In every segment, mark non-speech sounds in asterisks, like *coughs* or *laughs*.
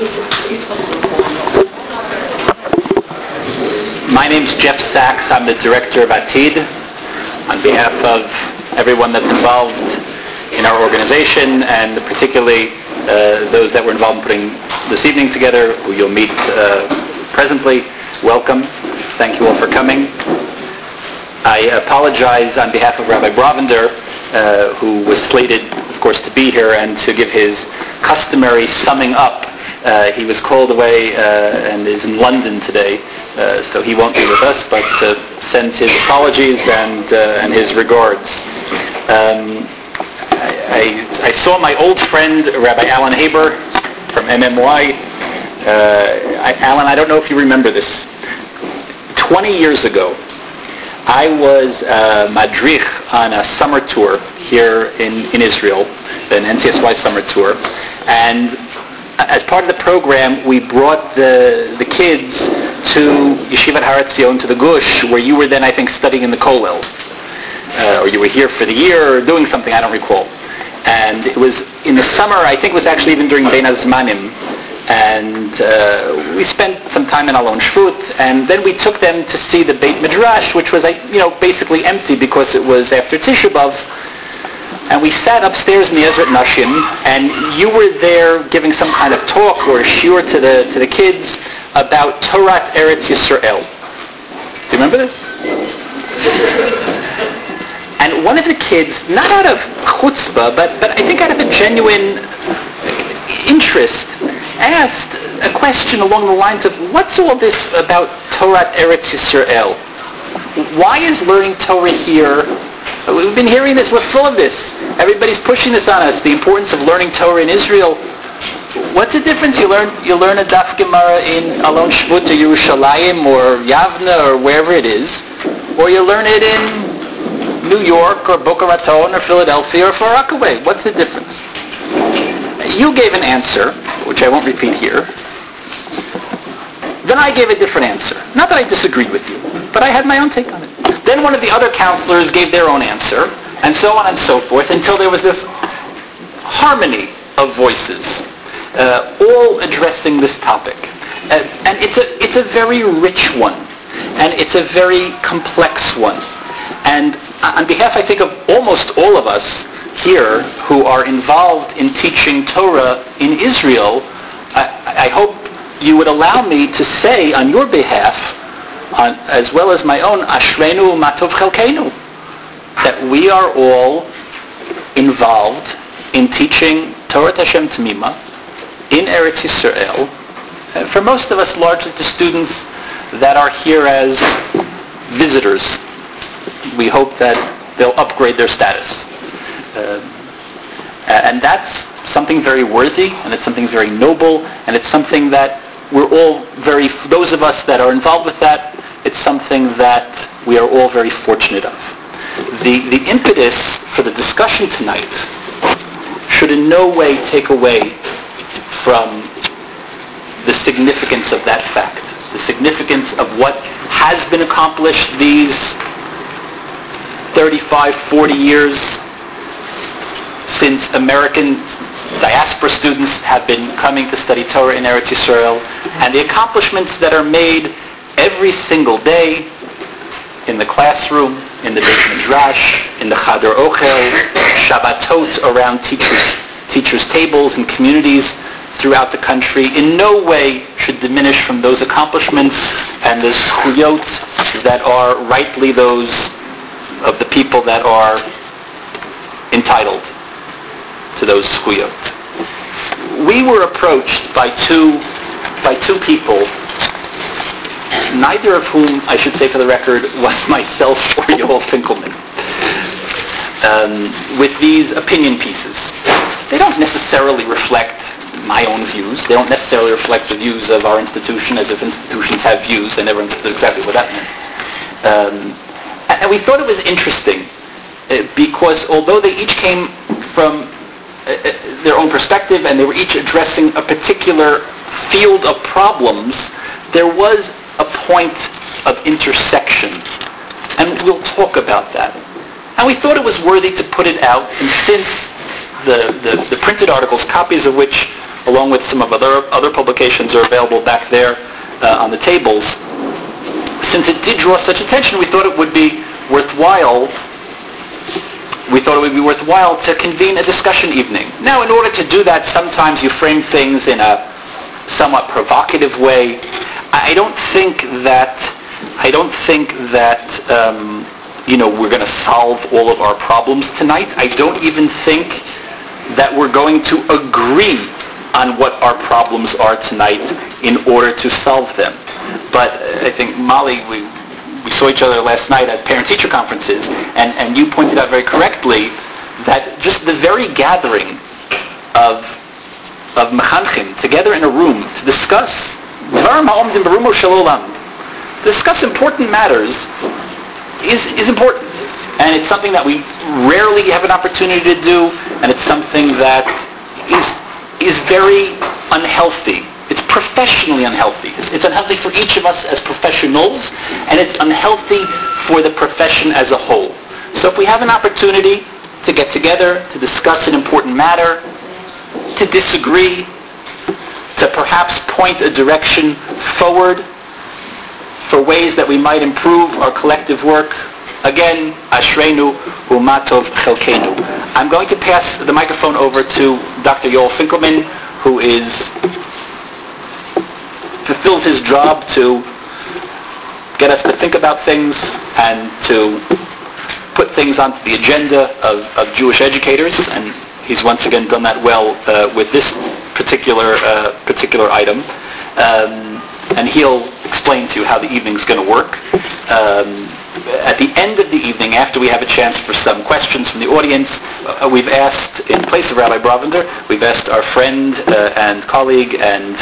My name's Jeff Saks. I'm the director of Atid. On behalf of everyone that's involved in our organization and particularly uh, those that were involved in putting this evening together, who you'll meet uh, presently, welcome. Thank you all for coming. I apologize on behalf of Rabbi Brovender, uh, who was slated, of course, to be here and to give his customary summing up. Uh, he was called away uh, and is in London today, uh, so he won't be with us, but sends his apologies and, and his regards. Um, I, I, saw my old friend, Rabbi Alan Haber from MMY. I, Alan, I don't know if you remember this. 20 years ago, I was uh, madrich on a summer tour here in, in Israel, an NCSY summer tour, and as part of the program, we brought the, the kids to Yeshivat Har Etzion, to the Gush, where you were then, I think, studying in the Kollel. Uh, or you were here for the year or doing something, I don't recall. And it was in the summer, I think it was actually even during Bein Hazmanim, and uh, we spent some time in Alon Shvut, and then we took them to see the Beit Midrash, which was, you know, basically empty because it was after Tisha B'Av. And we sat upstairs in the Ezrat Nashim, and you were there giving some kind of talk or a shiur to the, to the kids about Torah Eretz Yisrael. Do you remember this? and one of the kids, not out of chutzpah, but, but I think out of a genuine interest, asked a question along the lines of, what's all this about Torah Eretz Yisrael? Why is learning Torah here? We've been hearing this. We're full of this. Everybody's pushing this on us. The importance of learning Torah in Israel. What's the difference? You learn you learn a Daf Gemara in Alon Shvut or Yerushalayim or Yavna or wherever it is, or you learn it in New York or Boca Raton or Philadelphia or Far Rockaway. What's the difference? You gave an answer, which I won't repeat here. Then I gave a different answer. Not that I disagreed with you, but I had my own take on it. Then one of the other counselors gave their own answer, and so on and so forth, until there was this harmony of voices, uh, all addressing this topic. Uh, and it's a, it's a very rich one, and it's a very complex one. And on behalf, I think, of almost all of us here who are involved in teaching Torah in Israel, I, I hope you would allow me to say on your behalf, on, as well as my own, Ashrenu Matov Chelkenu, that we are all involved in teaching Torah Hashem Tamima in Eretz Yisrael, uh, for most of us largely the students that are here as visitors. We hope that they'll upgrade their status. Uh, and that's something very worthy, and it's something very noble, and it's something that we're all very, those of us that are involved with that, it's something that we are all very fortunate of. The, the impetus for the discussion tonight should in no way take away from the significance of that fact, the significance of what has been accomplished these 35, 40 years since American diaspora students have been coming to study Torah in Eretz Yisrael, and the accomplishments that are made every single day in the classroom, in the Beit Midrash, in the Chadar Ochel, Shabbatot around teachers' teachers' tables and communities throughout the country in no way should diminish from those accomplishments and the zchuyot that are rightly those of the people that are entitled to those zchuyot. We were approached by two by two people, neither of whom, I should say for the record, was *laughs* myself or Yoel Finkelman, um, with these opinion pieces. They don't necessarily reflect my own views. They don't necessarily reflect the views of our institution as if institutions have views and everyone understood exactly what that meant. Um, and we thought it was interesting uh, because although they each came from uh, uh, their own perspective and they were each addressing a particular field of problems, there was a point of intersection. And we'll talk about that. And we thought it was worthy to put it out, and since the, the, the printed articles, copies of which along with some of other other publications, are available back there uh, on the tables. Since it did draw such attention, we thought it would be worthwhile we thought it would be worthwhile to convene a discussion evening. Now, in order to do that, sometimes you frame things in a somewhat provocative way. I don't think that I don't think that um, you know we're going to solve all of our problems tonight. I don't even think that we're going to agree on what our problems are tonight in order to solve them. But I think Molly, we we saw each other last night at parent-teacher conferences, and, and you pointed out very correctly that just the very gathering of of mechanchim together in a room to discuss to discuss important matters is, is important. And it's something that we rarely have an opportunity to do, and it's something that is, is very unhealthy professionally unhealthy. It's, unhealthy for each of us as professionals, and it's unhealthy for the profession as a whole. So if we have an opportunity to get together, to discuss an important matter, to disagree, to perhaps point a direction forward for ways that we might improve our collective work, again, Ashreinu Umatov Chelkenu. I'm going to pass the microphone over to Dr. Yoel Finkelman, who is fulfills his job to get us to think about things and to put things onto the agenda of, of Jewish educators, and he's once again done that well uh, with this particular uh, particular item. Um, and he'll explain to you how the evening's going to work. Um, at the end of the evening, after we have a chance for some questions from the audience, uh, we've asked, in place of Rabbi Brovender, we've asked our friend uh, and colleague and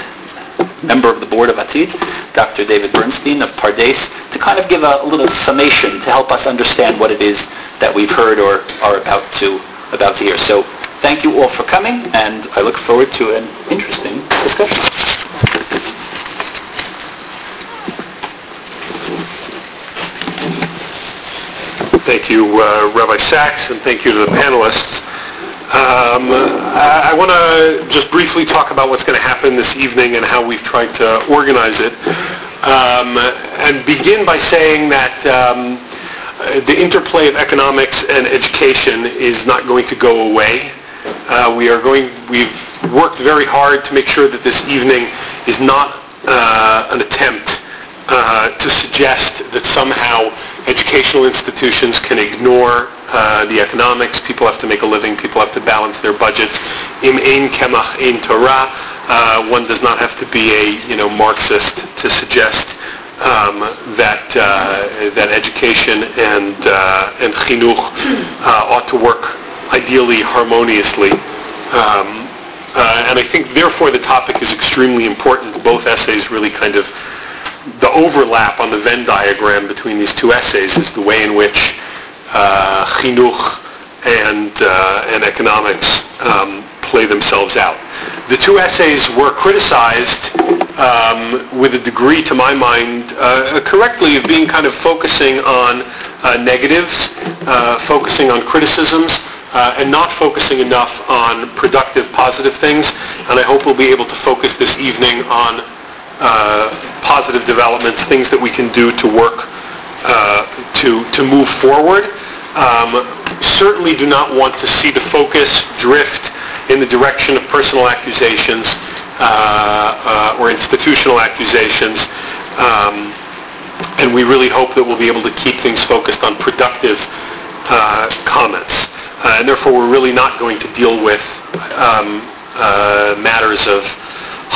member of the board of Atid, Dr. David Bernstein of Pardes, to kind of give a, little summation to help us understand what it is that we've heard or are about to about to hear. So thank you all for coming, and I look forward to an interesting discussion. Thank you, uh, Rabbi Saks, and thank you to the panelists. Um, I, I want to just briefly talk about what's going to happen this evening and how we've tried to organize it. Um, and begin by saying that um, the interplay of economics and education is not going to go away. Uh, we are going, we've worked very hard to make sure that this evening is not uh, an attempt uh, to suggest that somehow educational institutions can ignore uh, the economics. People have to make a living. People have to balance their budgets. Im ein kemach ein Torah. Uh, one does not have to be a you know Marxist to suggest um, that uh, that education and uh, and chinuch ought to work ideally harmoniously. Um, and I think therefore the topic is extremely important. Both essays really kind of the overlap on the Venn diagram between these two essays is the way in which uh, chinuch and, uh, and economics um, play themselves out. The two essays were criticized um, with a degree, to my mind, uh, correctly of being kind of focusing on uh, negatives, uh, focusing on criticisms, uh, and not focusing enough on productive, positive things. And I hope we'll be able to focus this evening on uh, positive developments, things that we can do to work uh, to, to move forward. Um, certainly do not want to see the focus drift in the direction of personal accusations uh, uh, or institutional accusations. Um, and we really hope that we'll be able to keep things focused on productive uh, comments. Uh, and therefore, we're really not going to deal with um, matters of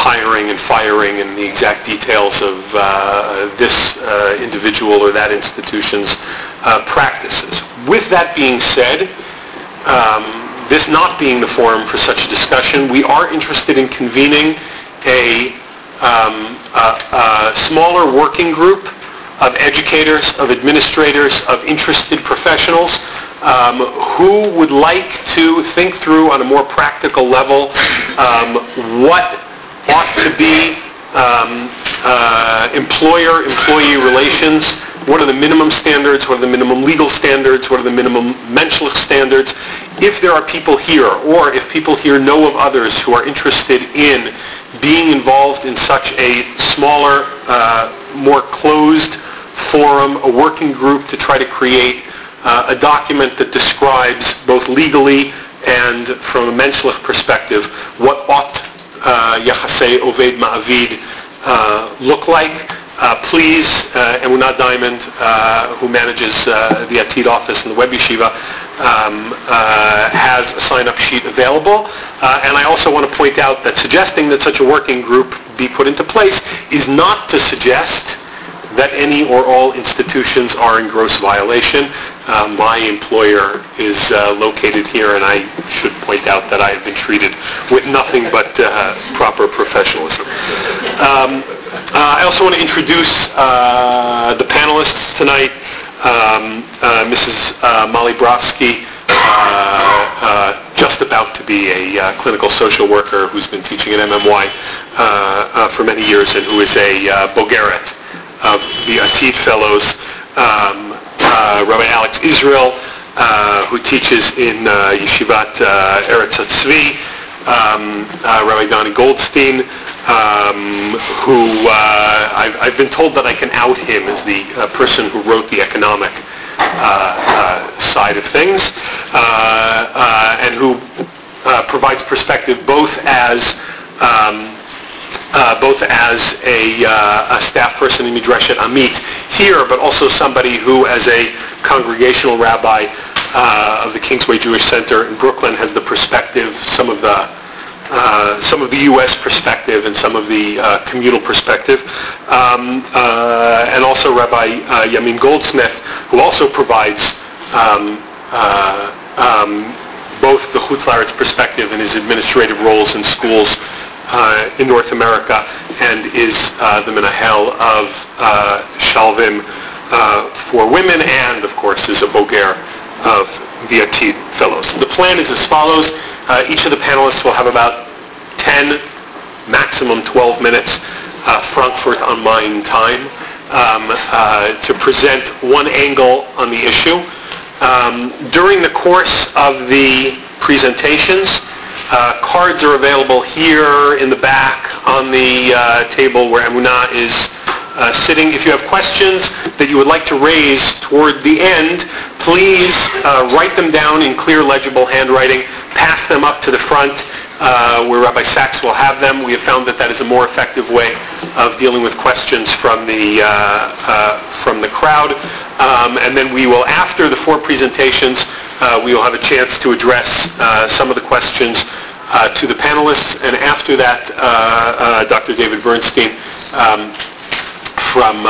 hiring and firing and the exact details of uh, this uh, individual or that institution's uh, practices. With that being said, um, this not being the forum for such a discussion, we are interested in convening a, um, a, a smaller working group of educators, of administrators, of interested professionals um, who would like to think through on a more practical level um, what ought to be um, uh, employer-employee relations. What are the minimum standards, what are the minimum legal standards, what are the minimum menschlich standards. If there are people here, or if people here know of others who are interested in being involved in such a smaller, uh, more closed forum, a working group to try to create uh, a document that describes both legally and from a menschlich perspective what ought Oved Ma'avid uh, look like. Uh, please, uh, Emunah Diamond, uh, who manages uh, the Atid office in the Web Yeshiva, um, has a sign-up sheet available. And I also want to point out that suggesting that such a working group be put into place is not to suggest that any or all institutions are in gross violation. Uh, my employer is uh, located here, and I should point out that I have been treated with nothing but uh, proper professionalism. Um, uh, I also want to introduce uh, the panelists tonight. Um, uh, Mrs. Molly Brovsky, just about to be a clinical social worker who's been teaching at MMY for many years and who is a Bogeret of the Atid Fellows, um, uh, Rabbi Alex Israel, uh, who teaches in uh, Yeshivat uh, Eretz Tzvi, um, uh, Rabbi Donnie Goldstein, um, who uh, I've, I've, been told that I can out him as the uh, person who wrote the economic side of things, and who provides perspective both as um, uh, both as a, uh, a, staff person in Midreshet Amit here, but also somebody who, as a congregational rabbi uh, of the Kingsway Jewish Center in Brooklyn, has the perspective, some of the uh, some of the U.S. perspective and some of the uh, communal perspective, um, uh, and also Rabbi Yamin Goldsmith, who also provides um, um, both the Chutz perspective and his administrative roles in schools uh, in North America and is uh, the Menahel of uh, Shaalvim uh, for women and, of course, is a Boger of the Atid Fellows. The plan is as follows. Uh, each of the panelists will have about 10, maximum 12 minutes uh, Frankfurt on Main time um, to present one angle on the issue. Um, during the course of the presentations, uh, cards are available here in the back on the uh, table where Emunah is uh, sitting. If you have questions that you would like to raise toward the end, please uh, write them down in clear, legible handwriting. Pass them up to the front uh, where Rabbi Saks will have them. We have found that that is a more effective way of dealing with questions from the uh, from the crowd. Um, and then we will, after the four presentations, we will have a chance to address some of the questions uh, to the panelists, and after that, uh, uh, Dr. David Bernstein um, from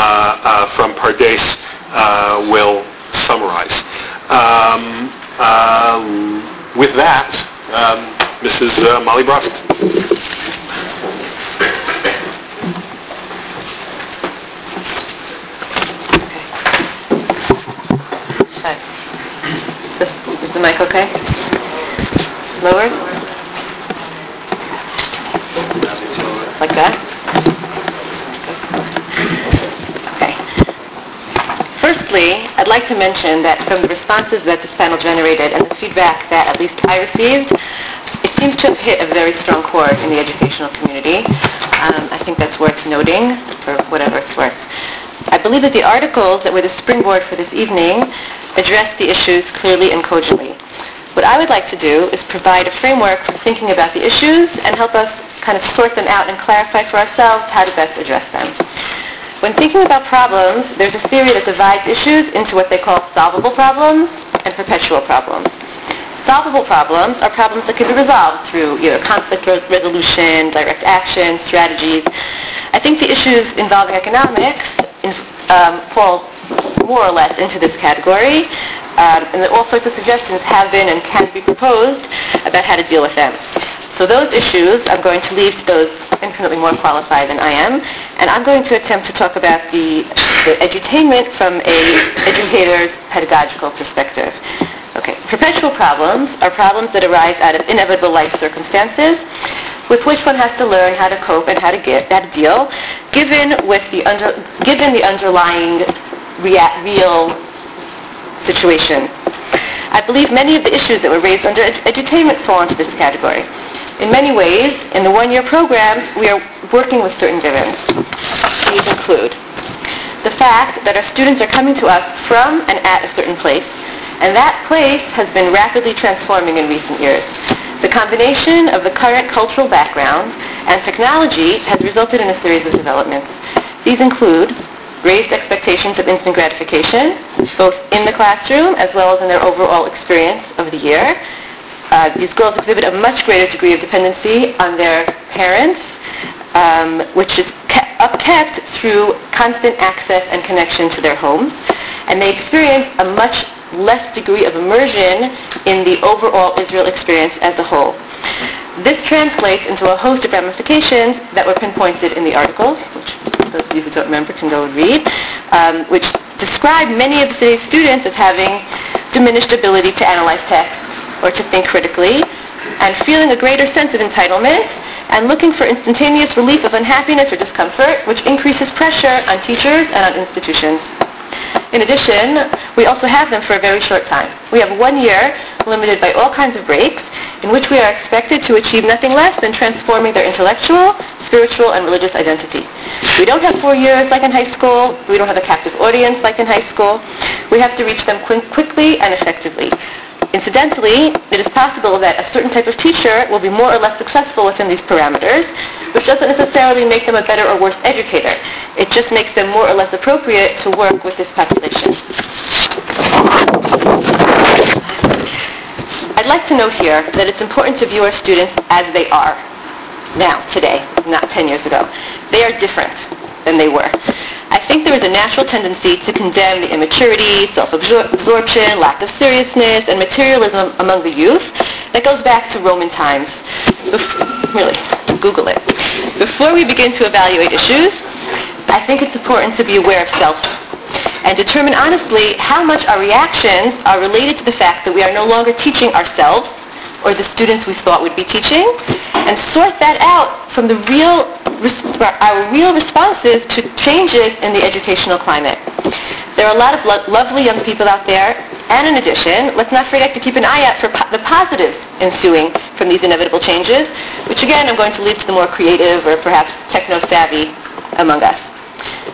from Pardes will summarize. Um, with that, um, Mrs. Molly Brost. Is the mic okay? Lower? Like that? Okay. Firstly, I'd like to mention that from the responses that this panel generated and the feedback that at least I received, it seems to have hit a very strong chord in the educational community. Um, I think that's worth noting for whatever it's worth. I believe that the articles that were the springboard for this evening address the issues clearly and cogently. What I would like to do is provide a framework for thinking about the issues and help us kind of sort them out and clarify for ourselves how to best address them. When thinking about problems, there's a theory that divides issues into what they call solvable problems and perpetual problems. Solvable problems are problems that can be resolved through either conflict resolution, direct action, strategies. I think the issues involving economics um, fall more or less into this category, um, and all sorts of suggestions have been and can be proposed about how to deal with them. So those issues I'm going to leave to those infinitely more qualified than I am, and I'm going to attempt to talk about the, the edutainment from a educator's pedagogical perspective. Okay, perpetual problems are problems that arise out of inevitable life circumstances with which one has to learn how to cope and how to get how to deal, given with the under, given the underlying rea- real situation. I believe many of the issues that were raised under ed- edutainment fall into this category. In many ways, in the one-year programs, we are working with certain givens. These include the fact that our students are coming to us from and at a certain place, and that place has been rapidly transforming in recent years. The combination of the current cultural background and technology has resulted in a series of developments. These include raised expectations of instant gratification, both in the classroom as well as in their overall experience of the year. Uh, these girls exhibit a much greater degree of dependency on their parents, um, which is kept, upkept through constant access and connection to their homes. And they experience a much less degree of immersion in the overall Israel experience as a whole. This translates into a host of ramifications that were pinpointed in the article, those of you who don't remember can go and read, um, which describe many of today's students as having diminished ability to analyze text or to think critically, and feeling a greater sense of entitlement and looking for instantaneous relief of unhappiness or discomfort, which increases pressure on teachers and on institutions. In addition, we also have them for a very short time. We have one year limited by all kinds of breaks in which we are expected to achieve nothing less than transforming their intellectual, spiritual, and religious identity. We don't have four years like in high school. We don't have a captive audience like in high school. We have to reach them qu- quickly and effectively. Incidentally, it is possible that a certain type of teacher will be more or less successful within these parameters, which doesn't necessarily make them a better or worse educator. It just makes them more or less appropriate to work with this population. I'd like to note here that it's important to view our students as they are now, today, not 10 years ago. They are different than they were. I think there is a natural tendency to condemn the immaturity, self-absorption, lack of seriousness, and materialism among the youth that goes back to Roman times. Bef- really, Google it. Before we begin to evaluate issues, I think it's important to be aware of self and determine honestly how much our reactions are related to the fact that we are no longer teaching ourselves or the students we thought would be teaching, and sort that out from the real, our real responses to changes in the educational climate. There are a lot of lo- lovely young people out there, and in addition, let's not forget to keep an eye out for po- the positives ensuing from these inevitable changes, which again I'm going to leave to the more creative or perhaps techno-savvy among us.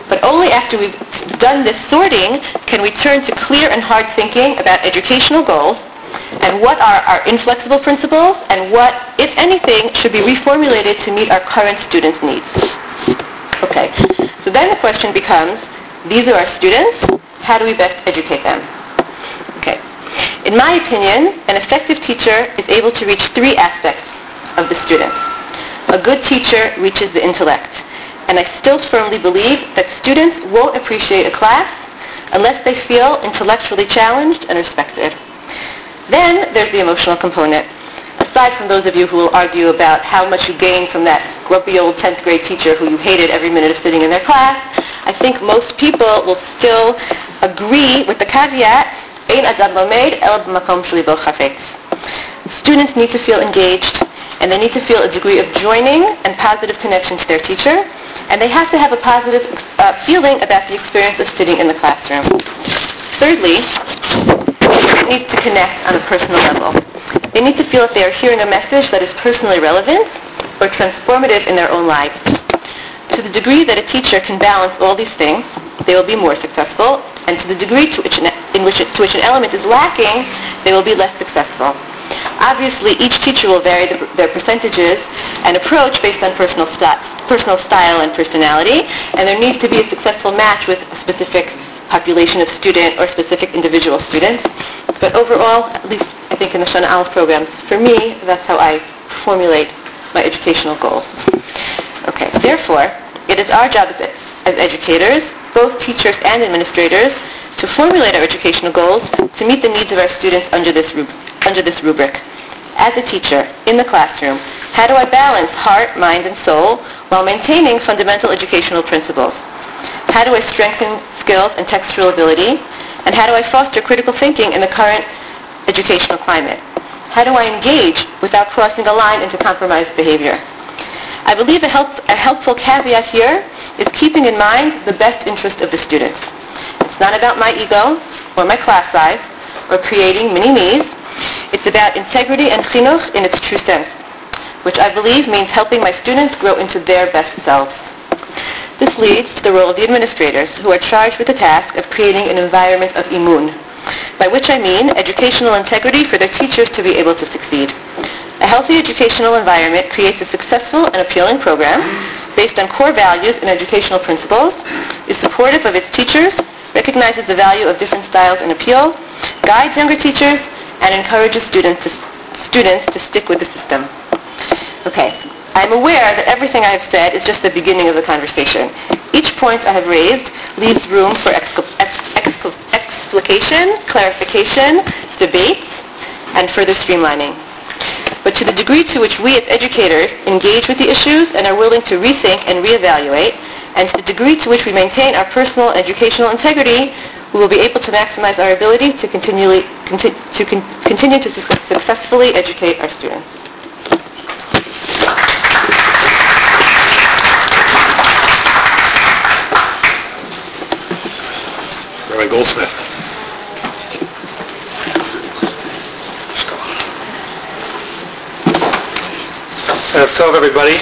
But only after we've done this sorting can we turn to clear and hard thinking about educational goals and what are our inflexible principles and what, if anything, should be reformulated to meet our current students' needs. Okay, so then the question becomes, these are our students, how do we best educate them? Okay, in my opinion, an effective teacher is able to reach three aspects of the student. A good teacher reaches the intellect, and I still firmly believe that students won't appreciate a class unless they feel intellectually challenged and respected. Then there's the emotional component. Aside from those of you who will argue about how much you gain from that grumpy old 10th grade teacher who you hated every minute of sitting in their class, I think most people will still agree with the caveat. Students need to feel engaged, and they need to feel a degree of joining and positive connection to their teacher, and they have to have a positive uh, feeling about the experience of sitting in the classroom. Thirdly, need to connect on a personal level. They need to feel that they are hearing a message that is personally relevant or transformative in their own lives. To the degree that a teacher can balance all these things, they will be more successful, and to the degree to which an, in which, to which an element is lacking, they will be less successful. Obviously, each teacher will vary the, their percentages and approach based on personal, st- personal style and personality, and there needs to be a successful match with a specific population of student or specific individual students. But overall, at least I think in the Shana Aleph programs, for me, that's how I formulate my educational goals. Okay, therefore, it is our job as, as educators, both teachers and administrators, to formulate our educational goals to meet the needs of our students under this, rub- under this rubric. As a teacher, in the classroom, how do I balance heart, mind, and soul while maintaining fundamental educational principles? How do I strengthen skills and textual ability? And how do I foster critical thinking in the current educational climate? How do I engage without crossing a line into compromised behavior? I believe a, help, a helpful caveat here is keeping in mind the best interest of the students. It's It's not about my ego or my class size or creating mini-me's. It's about integrity and chinuch in its true sense, which I believe means helping my students grow into their best selves. This leads to the role of the administrators, who are charged with the task of creating an environment of imun, by which I mean educational integrity for their teachers to be able to succeed. A healthy educational environment creates a successful and appealing program based on core values and educational principles, is supportive of its teachers, recognizes the value of different styles and appeal, guides younger teachers, and encourages students to, students to stick with the system. Okay, I'm aware that everything I have said is just the beginning of the conversation. Each point I have raised leaves room for excl- ex- ex- explication, clarification, debate, and further streamlining. But to the degree to which we as educators engage with the issues and are willing to rethink and reevaluate, and to the degree to which we maintain our personal educational integrity, we will be able to maximize our ability to continually conti- to con- continue to su- successfully educate our students. Goldsmith. Tov, everybody.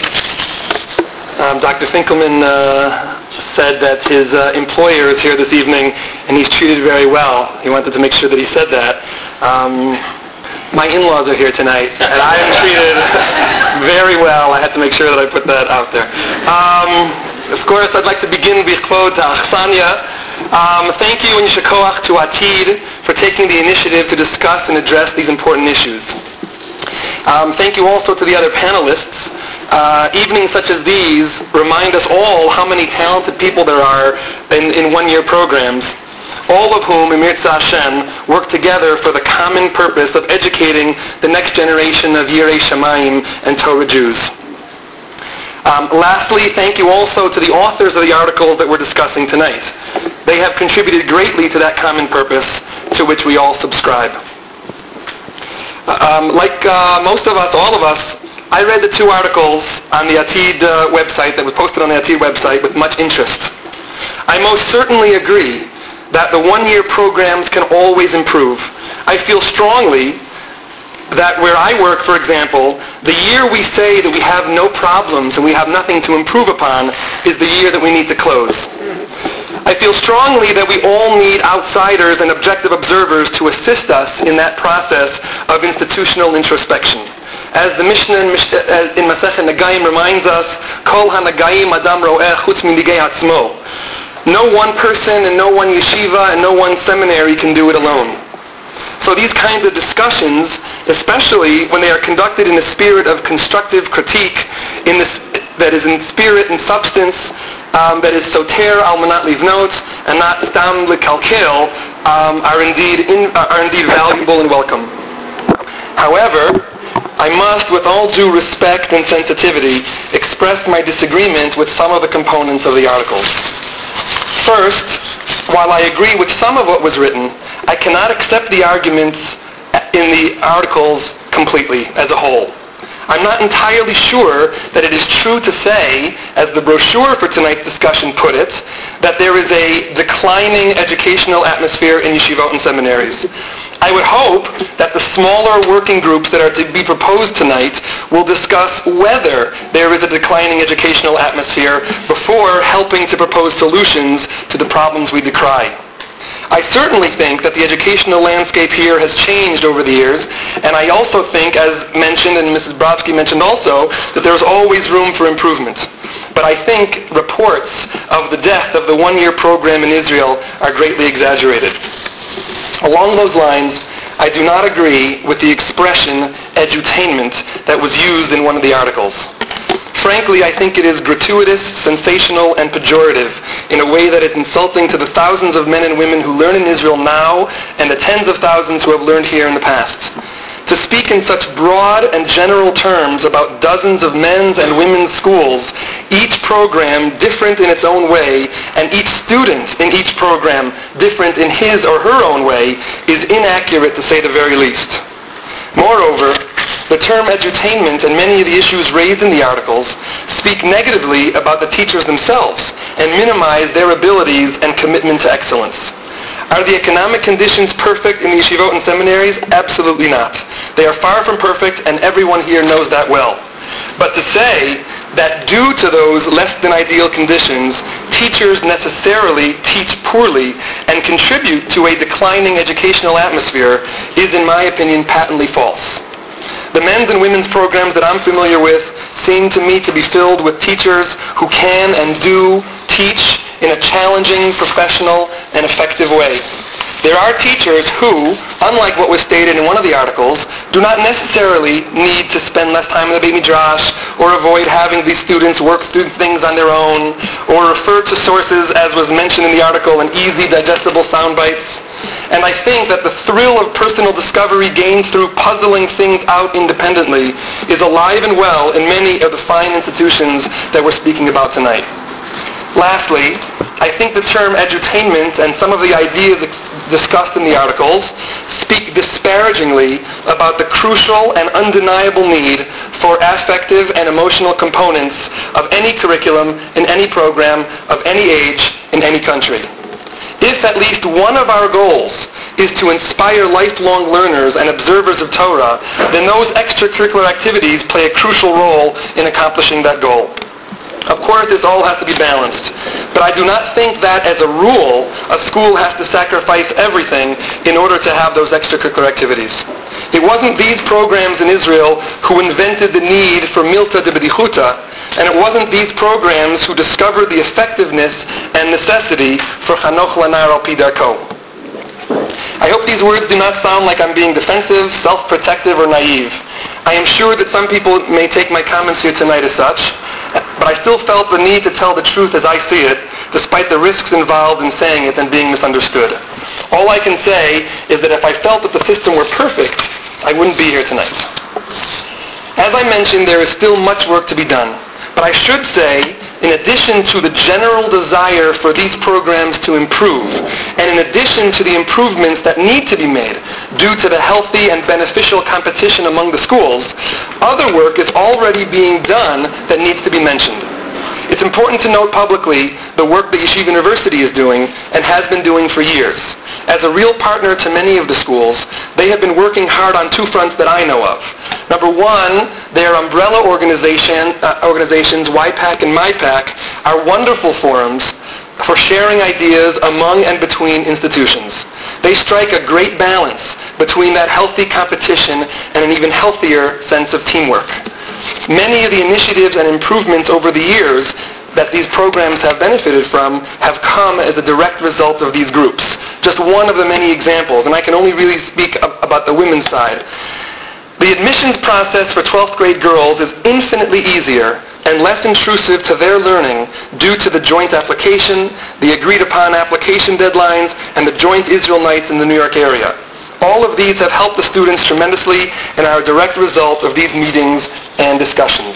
Um, Dr. Finkelman uh, said that his uh, employer is here this evening and he's treated very well. He wanted to make sure that he said that. Um, my in-laws are here tonight and I am treated *laughs* very well. I had to make sure that I put that out there. Um, of course, I'd like to begin with Bichvod Achsania. Um, thank you and Yishakoach to Atid for taking the initiative to discuss and address these important issues. Um, thank you also to the other panelists. Uh, evenings such as these remind us all how many talented people there are in, in one-year programs, all of whom, Emir Hashem, work together for the common purpose of educating the next generation of Yirei Shamayim and Torah Jews. Um, lastly, thank you also to the authors of the articles that we're discussing tonight. They have contributed greatly to that common purpose to which we all subscribe. Um, like uh, most of us, all of us, I read the two articles on the Atid uh, website that was posted on the Atid website with much interest. I most certainly agree that the one-year programs can always improve. I feel strongly that where I work, for example, the year we say that we have no problems and we have nothing to improve upon is the year that we need to close. I feel strongly that we all need outsiders and objective observers to assist us in that process of institutional introspection. As the Mishnah in, uh, in Masechet Nagayim reminds us, Kol HaNagayim Adam Ro'eh Chutz Atzmo. No one person and no one yeshiva and no one seminary can do it alone. So these kinds of discussions, especially when they are conducted in a spirit of constructive critique, in this, that is in spirit and substance, um, that is soter al manat livnot and not stam likalkel, um, are indeed in, are indeed valuable and welcome. However, I must, with all due respect and sensitivity, express my disagreement with some of the components of the articles. First, while I agree with some of what was written, I cannot accept the arguments in the articles completely as a whole. I'm not entirely sure that it is true to say, as the brochure for tonight's discussion put it, that there is a declining educational atmosphere in yeshivot and seminaries. I would hope that the smaller working groups that are to be proposed tonight will discuss whether there is a declining educational atmosphere before helping to propose solutions to the problems we decry. I certainly think that the educational landscape here has changed over the years, and I also think, as mentioned, and Mrs. Brodsky mentioned also, that there's always room for improvement. But I think reports of the death of the one-year program in Israel are greatly exaggerated. Along those lines, I do not agree with the expression edutainment that was used in one of the articles. Frankly, I think it is gratuitous, sensational, and pejorative in a way that is insulting to the thousands of men and women who learn in Israel now and the tens of thousands who have learned here in the past. To speak in such broad and general terms about dozens of men's and women's schools, each program different in its own way, and each student in each program different in his or her own way, is inaccurate to say the very least. Moreover, the term edutainment and many of the issues raised in the articles speak negatively about the teachers themselves and minimize their abilities and commitment to excellence. Are the economic conditions perfect in the yeshivot and seminaries? Absolutely not. They are far from perfect, and everyone here knows that well. But to say that due to those less than ideal conditions, teachers necessarily teach poorly and contribute to a declining educational atmosphere is, in my opinion, patently false. The men's and women's programs that I'm familiar with seem to me to be filled with teachers who can and do teach in a challenging, professional, and effective way. There are teachers who, unlike what was stated in one of the articles, do not necessarily need to spend less time in the Beit Midrash or avoid having these students work through things on their own or refer to sources, as was mentioned in the article, in easy, digestible sound bites. And I think that the thrill of personal discovery gained through puzzling things out independently is alive and well in many of the fine institutions that we're speaking about tonight. Lastly, I think the term edutainment and some of the ideas discussed in the articles speak disparagingly about the crucial and undeniable need for affective and emotional components of any curriculum in any program of any age in any country. If at least one of our goals is to inspire lifelong learners and observers of Torah, then those extracurricular activities play a crucial role in accomplishing that goal. Of course, this all has to be balanced. But I do not think that, as a rule, a school has to sacrifice everything in order to have those extracurricular activities. It wasn't these programs in Israel who invented the need for milta de bedichuta, and it wasn't these programs who discovered the effectiveness and necessity for chanoch lanar al pidarko. I hope these words do not sound like I'm being defensive, self-protective, or naive. I am sure that some people may take my comments here tonight as such, but I still felt the need to tell the truth as I see it, despite the risks involved in saying it and being misunderstood. All I can say is that if I felt that the system were perfect, I wouldn't be here tonight. As I mentioned, there is still much work to be done. But I should say, in addition to the general desire for these programs to improve, and in addition to the improvements that need to be made due to the healthy and beneficial competition among the schools, other work is already being done that needs to be mentioned. It's important to note publicly the work that Yeshiva University is doing and has been doing for years. As a real partner to many of the schools, they have been working hard on two fronts that I know of. Number one, their umbrella organization, uh, organizations, YPAC and MyPAC, are wonderful forums for sharing ideas among and between institutions. They strike a great balance between that healthy competition and an even healthier sense of teamwork. Many of the initiatives and improvements over the years that these programs have benefited from have come as a direct result of these groups. Just one of the many examples, and I can only really speak about the women's side. The admissions process for 12th grade girls is infinitely easier and less intrusive to their learning due to the joint application, the agreed upon application deadlines, and the joint Israel nights in the New York area. All of these have helped the students tremendously and are a direct result of these meetings and discussions.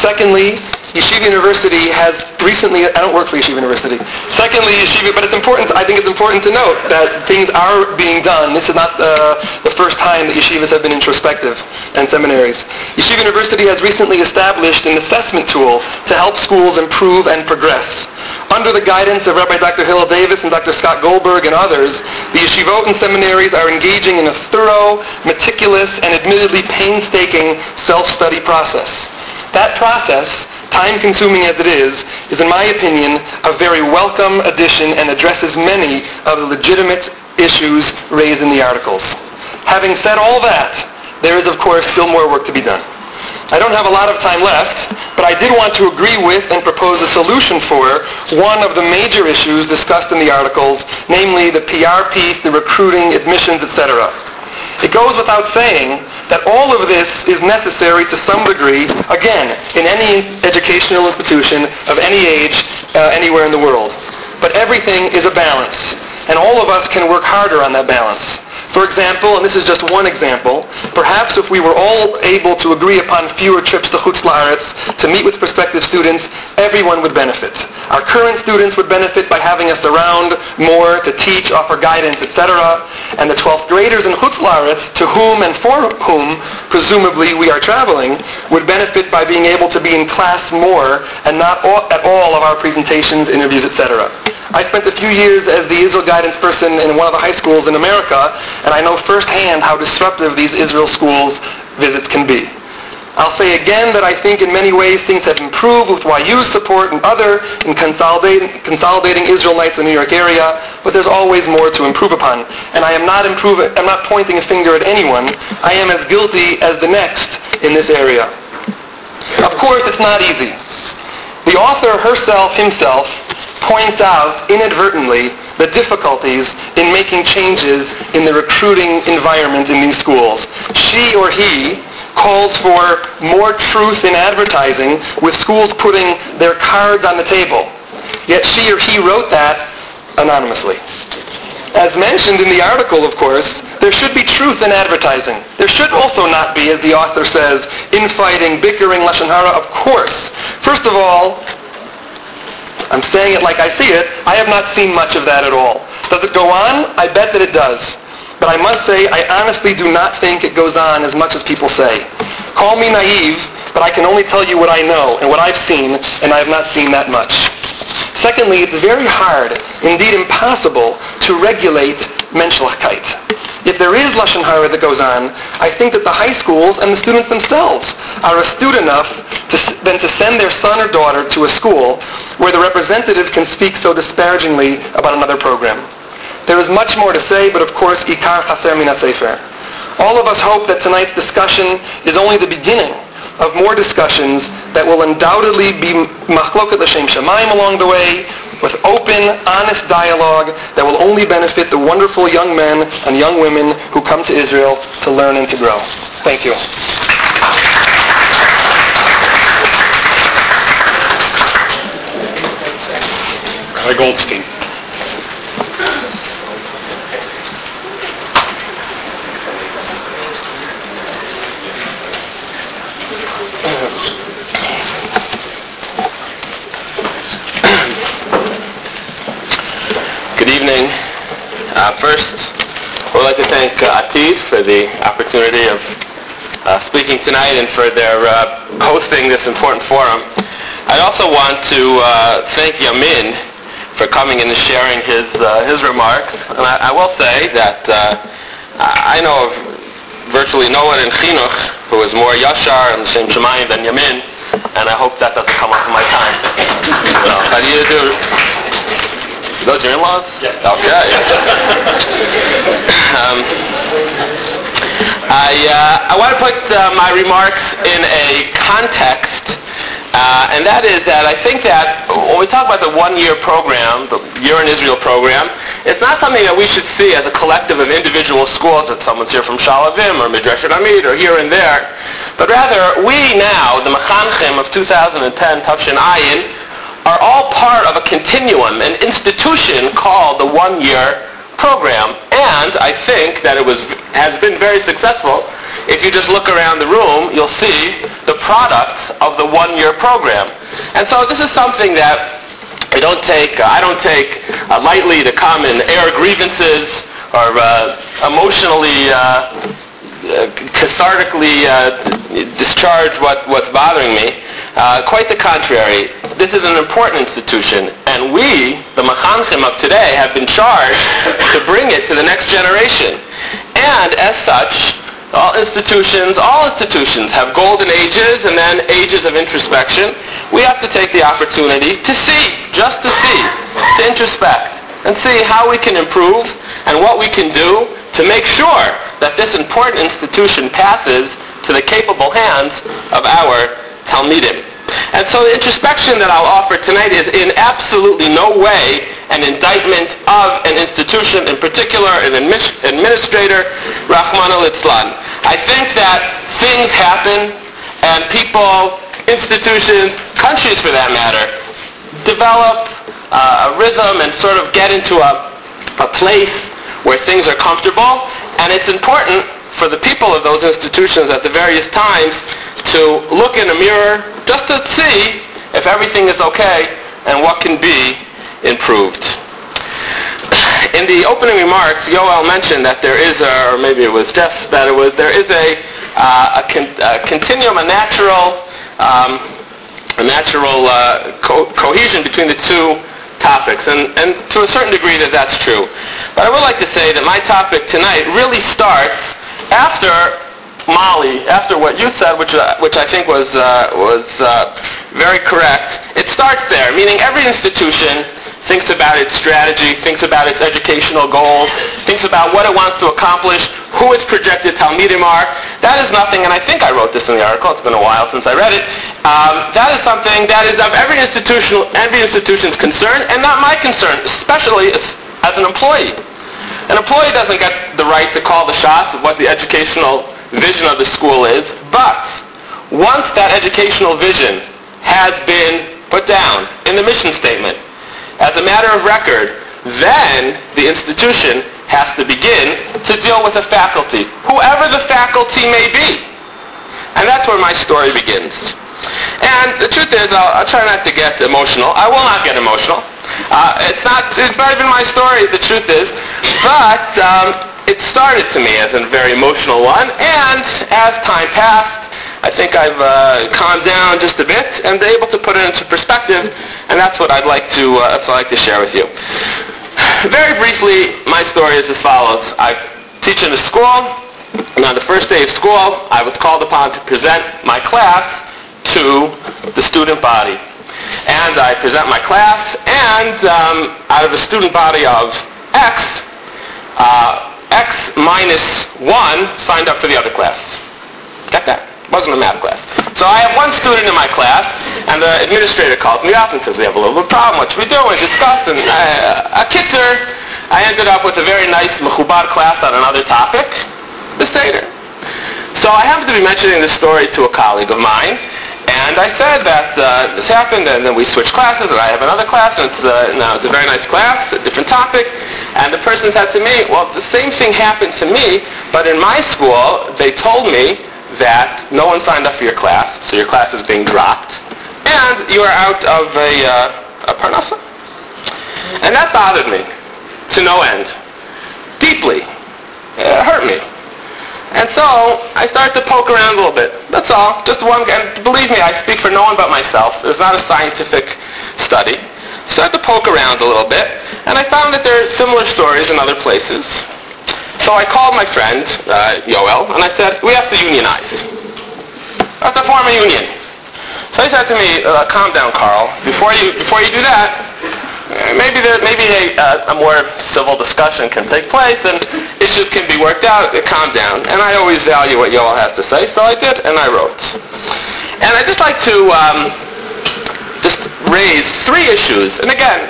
Secondly, Yeshiva University has recently, I don't work for Yeshiva University. Secondly, Yeshiva, but it's important, I think it's important to note that things are being done. This is not the, the first time that yeshivas have been introspective and seminaries. Yeshiva University has recently established an assessment tool to help schools improve and progress. Under the guidance of Rabbi Dr. Hillel Davis and Dr. Scott Goldberg and others, the yeshivot and seminaries are engaging in a thorough, meticulous, and admittedly painstaking self-study process. That process, time-consuming as it is, is in my opinion a very welcome addition and addresses many of the legitimate issues raised in the articles. Having said all that, there is of course still more work to be done. I don't have a lot of time left, but I did want to agree with and propose a solution for one of the major issues discussed in the articles, namely the PR piece, the recruiting, admissions, etc. It goes without saying that all of this is necessary to some degree, again, in any educational institution of any age, uh, anywhere in the world. But everything is a balance, and all of us can work harder on that balance. For example, and this is just one example, perhaps if we were all able to agree upon fewer trips to Chutz La'aretz to meet with prospective students, everyone would benefit. Our current students would benefit by having us around more to teach, offer guidance, etc. And the 12th graders in Chutz La'aretz, to whom and for whom, presumably, we are traveling, would benefit by being able to be in class more and not all, at all of our presentations, interviews, etc. I spent a few years as the Israel guidance person in one of the high schools in America, and I know firsthand how disruptive these Israel schools visits can be. I'll say again that I think in many ways things have improved with YU's support and other in consolidating, consolidating Israel nights in the New York area, but there's always more to improve upon. And I am not improving, I'm not pointing a finger at anyone. I am as guilty as the next in this area. Of course, it's not easy. The author herself, himself, points out inadvertently the difficulties in making changes in the recruiting environment in these schools. She or he calls for more truth in advertising with schools putting their cards on the table. Yet she or he wrote that anonymously. As mentioned in the article, of course, there should be truth in advertising. There should also not be, as the author says, infighting, bickering, lashon hara. Of course. First of all, I'm saying it like I see it. I have not seen much of that at all. Does it go on? I bet that it does. But I must say, I honestly do not think it goes on as much as people say. Call me naive, but I can only tell you what I know and what I've seen, and I have not seen that much. Secondly, it's very hard, indeed impossible, to regulate menschlichkeit. If there is Lashon Hara that goes on, I think that the high schools and the students themselves are astute enough to, then to send their son or daughter to a school where the representative can speak so disparagingly about another program. There is much more to say, but of course, ikar chaser min sefer. All of us hope that tonight's discussion is only the beginning of more discussions that will undoubtedly be machloket l'shem shamayim along the way, with open, honest dialogue that will only benefit the wonderful young men and young women who come to Israel to learn and to grow. Thank you. Rabbi Goldstein. Good evening. Uh, first, I would like to thank uh, Atid for the opportunity of uh, speaking tonight and for their uh, hosting this important forum. I also want to uh, thank Yamin for coming and sharing his uh, his remarks. And I, I will say that uh, I know of virtually no one in Chinuch who is more Yashar and Shem Shamayim than Yamin, and I hope that doesn't come up in my time. *laughs* So, do you do? Those your in-laws? Yeah. Okay. *laughs* um, I, uh, I want to put uh, my remarks in a context, uh, and that is that I think that when we talk about the one-year program, the Year in Israel program, it's not something that we should see as a collective of individual schools that someone's here from Shaalvim or Midrash Amit or here and there, but rather we now, the Mechanchim of 2010, Tav Shin Ayin, are all part of a continuum, an institution called the one-year program. And I think that it was has been very successful. If you just look around the room, you'll see the products of the one-year program. And so this is something that I don't take uh, I don't take uh, lightly come and air grievances or uh, emotionally uh, cathartically uh, discharge what, what's bothering me. Uh, quite the contrary. This is an important institution, and we, the Machanchim of today, have been charged to bring it to the next generation. And as such, all institutions, all institutions have golden ages and then ages of introspection. We have to take the opportunity to see, just to see, to introspect, and see how we can improve and what we can do to make sure that this important institution passes to the capable hands of our Talmidim. And so the introspection that I'll offer tonight is in absolutely no way an indictment of an institution, in particular an administrator, Rachmana litzlan. I think that things happen and people, institutions, countries for that matter, develop uh, a rhythm and sort of get into a, a place where things are comfortable. And it's important for the people of those institutions at the various times to look in a mirror just to see if everything is okay and what can be improved. In the opening remarks, Yoel mentioned that there is, a, or maybe it was Jeff, that it was, there is a, uh, a, con- a continuum, a natural, um, a natural uh, co- cohesion between the two topics, and, and to a certain degree that that's true. But I would like to say that my topic tonight really starts after Molly, after what you said, which, uh, which I think was, uh, was uh, very correct. It starts there, meaning every institution thinks about its strategy, thinks about its educational goals, thinks about what it wants to accomplish, who its projected Talmidim are. That is nothing, and I think I wrote this in the article, it's been a while since I read it, um, that is something that is of every, institutional, every institution's concern, and not my concern, especially as, as an employee. An employee doesn't get the right to call the shots of what the educational vision of the school is, but once that educational vision has been put down in the mission statement, as a matter of record, then the institution has to begin to deal with the faculty, whoever the faculty may be. And that's where my story begins. And the truth is, I'll, I'll try not to get emotional. I will not get emotional. Uh, it's not. It's not even my story. The truth is, but um, it started to me as a very emotional one. And as time passed, I think I've uh, calmed down just a bit and able to put it into perspective, and that's what I'd like to uh, that's what I'd like to share with you. Very briefly, my story is as follows: I teach in a school, and on the first day of school, I was called upon to present my class to the student body, and I present my class, and um, out of a student body of X, uh, X minus one signed up for the other class. Got that? wasn't a math class. So I have one student in my class, and the administrator calls me up and says, we have a little problem. What should we do? We discussed, and uh, a kicker, I ended up with a very nice mechubar class on another topic, the Seder. So I happened to be mentioning this story to a colleague of mine, and I said that uh, this happened, and then we switched classes, and I have another class, and it's, uh, now it's a very nice class, a different topic. And the person said to me, well, the same thing happened to me, but in my school, they told me that no one signed up for your class, so your class is being dropped, and you are out of a, uh, a parnasa. And that bothered me to no end, deeply. It hurt me. And so I started to poke around a little bit. That's all. Just one. And believe me, I speak for no one but myself. It's not a scientific study. I started to poke around a little bit, and I found that there are similar stories in other places. So I called my friend, uh, Yoel, and I said, we have to unionize. We have to form a union. So he said to me, uh, calm down, Carl. Before you, before you do that, maybe there, maybe a, uh, a more civil discussion can take place and issues can be worked out. Uh, calm down. And I always value what Yoel has to say, so I did, and I wrote. And I'd just like to um, just raise three issues. And again,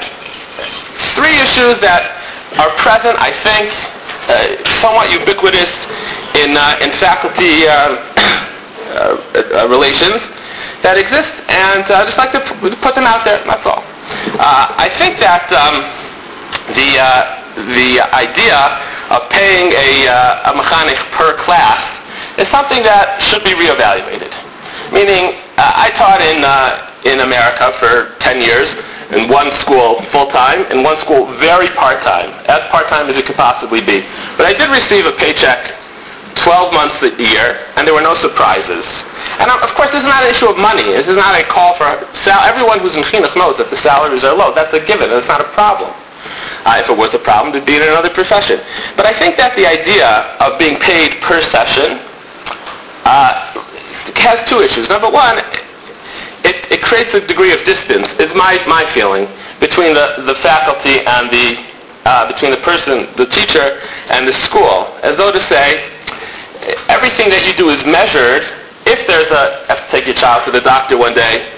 three issues that are present, I think, uh, somewhat ubiquitous in, uh, in faculty uh, *coughs* relations that exist, and I'd just like to put them out there, that's all. Uh, I think that um, the, uh, the idea of paying a, uh, a mechanech per class is something that should be reevaluated. Meaning, I taught in, in America for 10 years, in one school full-time, in one school very part-time, as part-time as it could possibly be. But I did receive a paycheck 12 months a year, and there were no surprises. And of course, this is not an issue of money. This is not a call for... Sal- everyone who's in chinuch knows that the salaries are low. That's a given. It's not a problem. Uh, if it was a problem, it'd be in another profession. But I think that the idea of being paid per session uh, has two issues. Number one, it, it creates a degree of distance, is my, my feeling, between the, the faculty and the, uh, between the person, the teacher, and the school. As though to say, everything that you do is measured. If there's a, have to take your child to the doctor one day,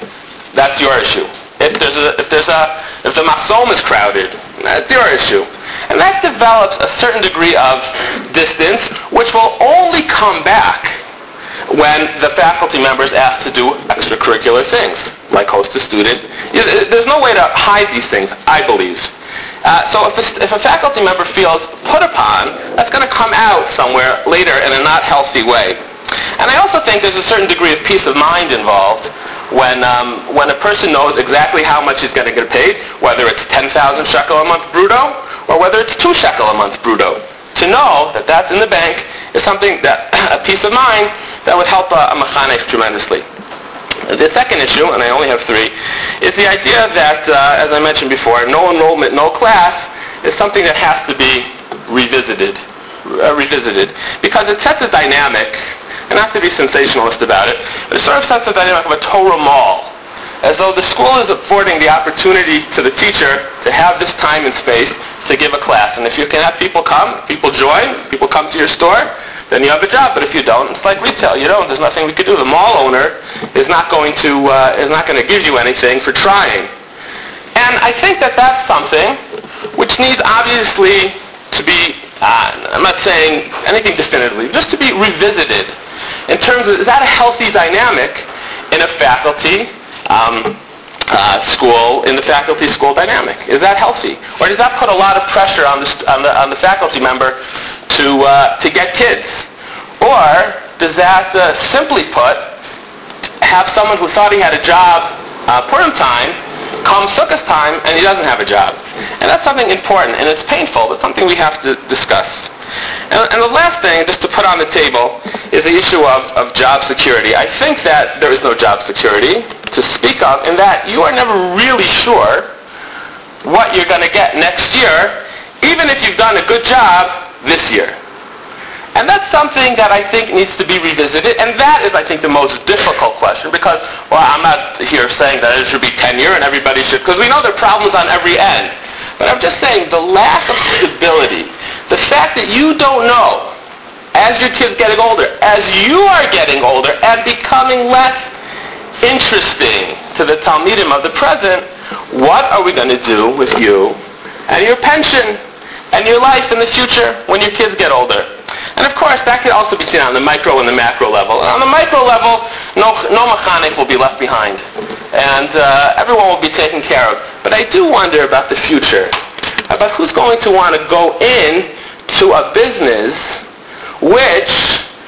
that's your issue. If there's a, if there's a, if the machsom is crowded, that's your issue. And that develops a certain degree of distance, which will only come back when the faculty members ask to do extracurricular things, like host a student. There's no way to hide these things, I believe. Uh, so if a, if a faculty member feels put upon, that's going to come out somewhere later in a not healthy way. And I also think there's a certain degree of peace of mind involved when, um, when a person knows exactly how much he's going to get paid, whether it's 10,000 shekel a month brutto or whether it's 2 shekel a month brutto. To know that that's in the bank is something that, *coughs* a peace of mind that would help a, a mechanech tremendously. The second issue, and I only have three, is the idea that, uh, as I mentioned before, no enrollment, no class is something that has to be revisited, uh, revisited, because it sets a dynamic, and not to be sensationalist about it, but it sort of sets a dynamic of a Torah mall, as though the school is affording the opportunity to the teacher to have this time and space to give a class. And if you can have people come, people join, people come to your store, then you have a job. But if you don't, it's like retail. You don't. There's nothing we could do. The mall owner is not going to uh, is not going to give you anything for trying. And I think that that's something which needs obviously to be. Uh, I'm not saying anything definitively, just to be revisited in terms of is that a healthy dynamic in a faculty um, uh, school in the faculty school dynamic? Is that healthy, or does that put a lot of pressure on the on the, on the faculty member to uh, to get kids, or does that uh, simply put have someone who thought he had a job uh, Purim time come Sukkot time and he doesn't have a job, and that's something important and it's painful, but something we have to discuss. And, and, the last thing, just to put on the table, is the issue of, of job security. I think that there is no job security to speak of in that you are never really sure what you're going to get next year, even if you've done a good job this year. And that's something that I think needs to be revisited, and that is, I think, the most difficult question because, well, I'm not here saying that it should be tenure and everybody should, because we know there are problems on every end. But I'm just saying the lack of stability, the fact that you don't know, as your kids getting older, as you are getting older and becoming less interesting to the Talmidim of the present, what are we going to do with you and your pension and your life in the future when your kids get older? And of course, that could also be seen on the micro and the macro level. And on the micro level, no, no mechanech will be left behind. And uh, everyone will be taken care of. But I do wonder about the future, about who's going to want to go in to a business which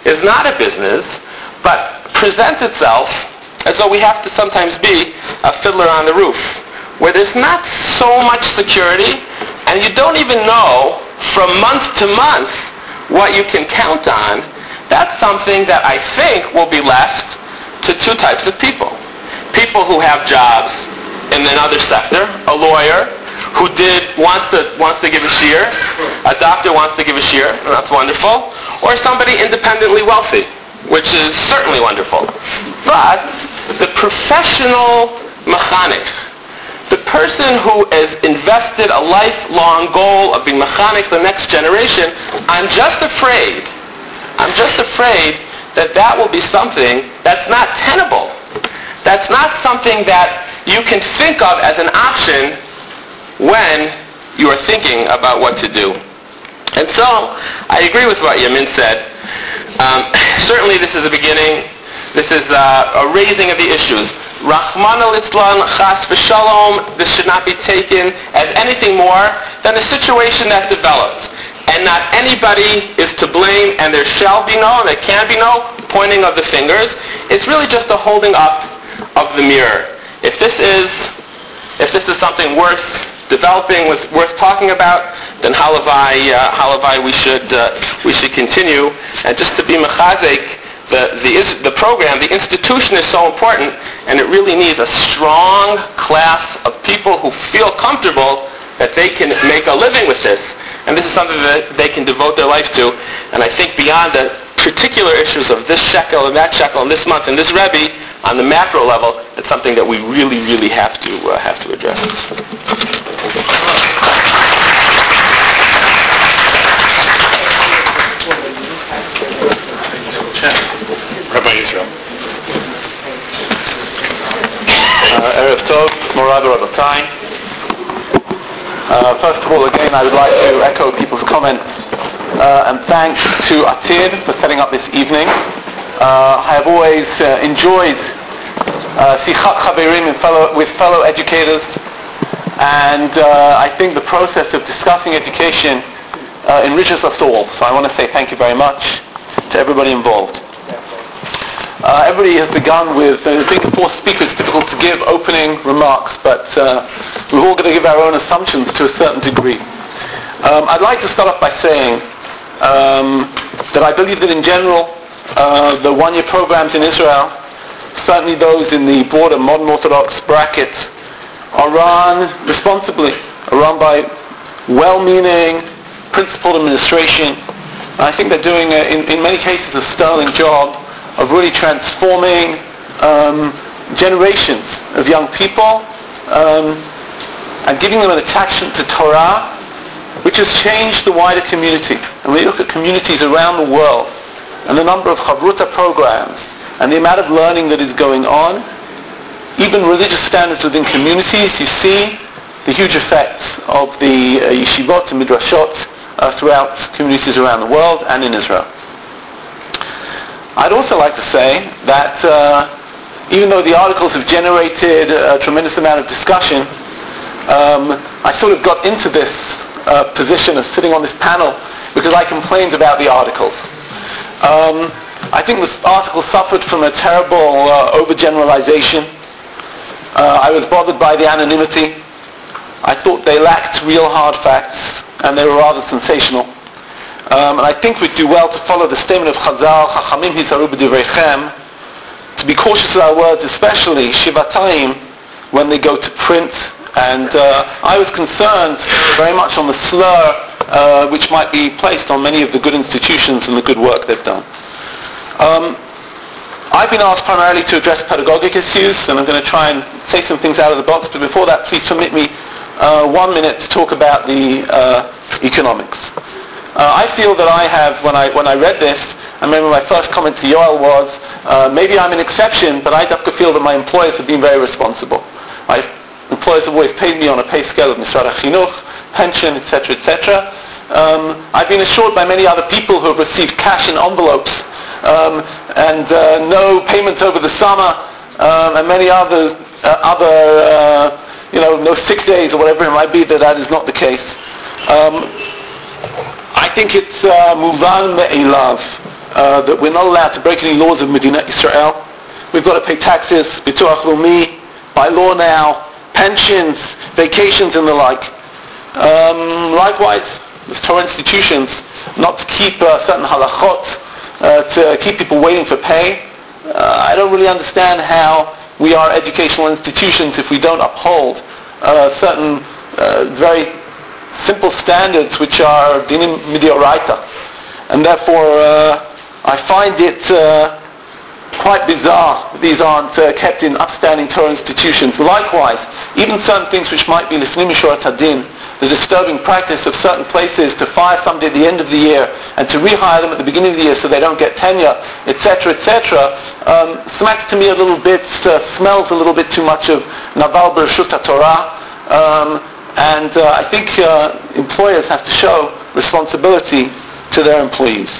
is not a business, but presents itself as though we have to sometimes be a fiddler on the roof, where there's not so much security, and you don't even know from month to month what you can count on, that's something that I think will be left to two types of people. People who have jobs in another sector, a lawyer who did wants to wants to give a shiur, a doctor wants to give a shiur, and that's wonderful, or somebody independently wealthy, which is certainly wonderful. But the professional mechanech, the person who has invested a lifelong goal of being mechanech the next generation, I'm just afraid, I'm just afraid that that will be something that's not tenable. That's not something that you can think of as an option when you are thinking about what to do. And so, I agree with what Yamin said. Um, *laughs* certainly this is the beginning. This is uh, a raising of the issues. Rachmana litzlan, chas v'shalom, this should not be taken as anything more than a situation that developed. And not anybody is to blame, and there shall be no, and there can be no pointing of the fingers. It's really just a holding up of the mirror. If this is, if this is something worth developing, with, worth talking about, then halavai, uh, halavai we should uh, we should continue. And just to be mechazek, the, the, the program, the institution is so important, and it really needs a strong class of people who feel comfortable that they can make a living with this. And this is something that they can devote their life to. And I think beyond the particular issues of this shekel and that shekel and this month and this Rebbe, on the macro level, it's something that we really, really have to uh, have to address. Rabbi Israel. Uh, Erev Tov, Morad Rabotai. Uh, first of all, again, I would like to echo people's comments uh, and thanks to Atid for setting up this evening. Uh, I have always uh, enjoyed uh, Sichat Chaverim fellow, with fellow educators, and I think the process of discussing education enriches us all. So I want to say thank you very much to everybody involved. Uh, everybody has begun with, uh, I think four speakers, it's difficult to give opening remarks, but uh, we're all going to give our own assumptions to a certain degree. Um, I'd like to start off by saying um, that I believe that in general, uh, the one-year programs in Israel certainly those in the broader modern Orthodox bracket, are run responsibly, are run by well-meaning, principled administration. I think they're doing, a, in, in many cases, a sterling job of really transforming um, generations of young people um, and giving them an attachment to Torah, which has changed the wider community. And we look at communities around the world and the number of Chavruta programs and the amount of learning that is going on, even religious standards within communities, you see the huge effects of the uh, yeshivot and midrashot uh, throughout communities around the world and in Israel. I'd also like to say that uh, even though the articles have generated a tremendous amount of discussion, um, I sort of got into this uh, position of sitting on this panel because I complained about the articles. Um, I think this article suffered from a terrible uh, overgeneralization. Uh, I was bothered by the anonymity. I thought they lacked real hard facts and they were rather sensational. Um, and I think we'd do well to follow the statement of Chazal, Chachamim hizaru b'divreichem, to be cautious of our words, especially Shivatayim, when they go to print. And uh, I was concerned very much on the slur uh, which might be placed on many of the good institutions and the good work they've done. Um, I've been asked primarily to address pedagogic issues, and I'm going to try and say some things out of the box. But before that, please permit me uh, one minute to talk about the uh, economics. Uh, I feel that I have, when I when I read this, I remember my first comment to Yoel was, uh, maybe I'm an exception, but I feel that my employers have been very responsible. My employers have always paid me on a pay scale of Misrad HaChinuch, pension, etc., etc. Um, I've been assured by many other people who have received cash in envelopes um, and uh, no payment over the summer um, and many other, uh, other uh, you know, no sick days or whatever it might be, that that is not the case. I think it's uh, muvan me'elav uh, that we're not allowed to break any laws of Medina Israel. We've got to pay taxes, bituach leumi, by law now, pensions, vacations and the like. Um, likewise, with Torah institutions, not to keep uh, certain halachot, uh, to keep people waiting for pay. Uh, I don't really understand how we are educational institutions if we don't uphold uh, certain uh, very simple standards which are dinim midioraita. And therefore, uh, I find it uh, quite bizarre these aren't uh, kept in upstanding Torah institutions. Likewise, even certain things which might be lifnim tadin, the disturbing practice of certain places to fire somebody at the end of the year and to rehire them at the beginning of the year so they don't get tenure, etc., etc., um, smacks to me a little bit, uh, smells a little bit too much of Naval Bereshut Torah. Um, and uh, I think uh, employers have to show responsibility to their employees.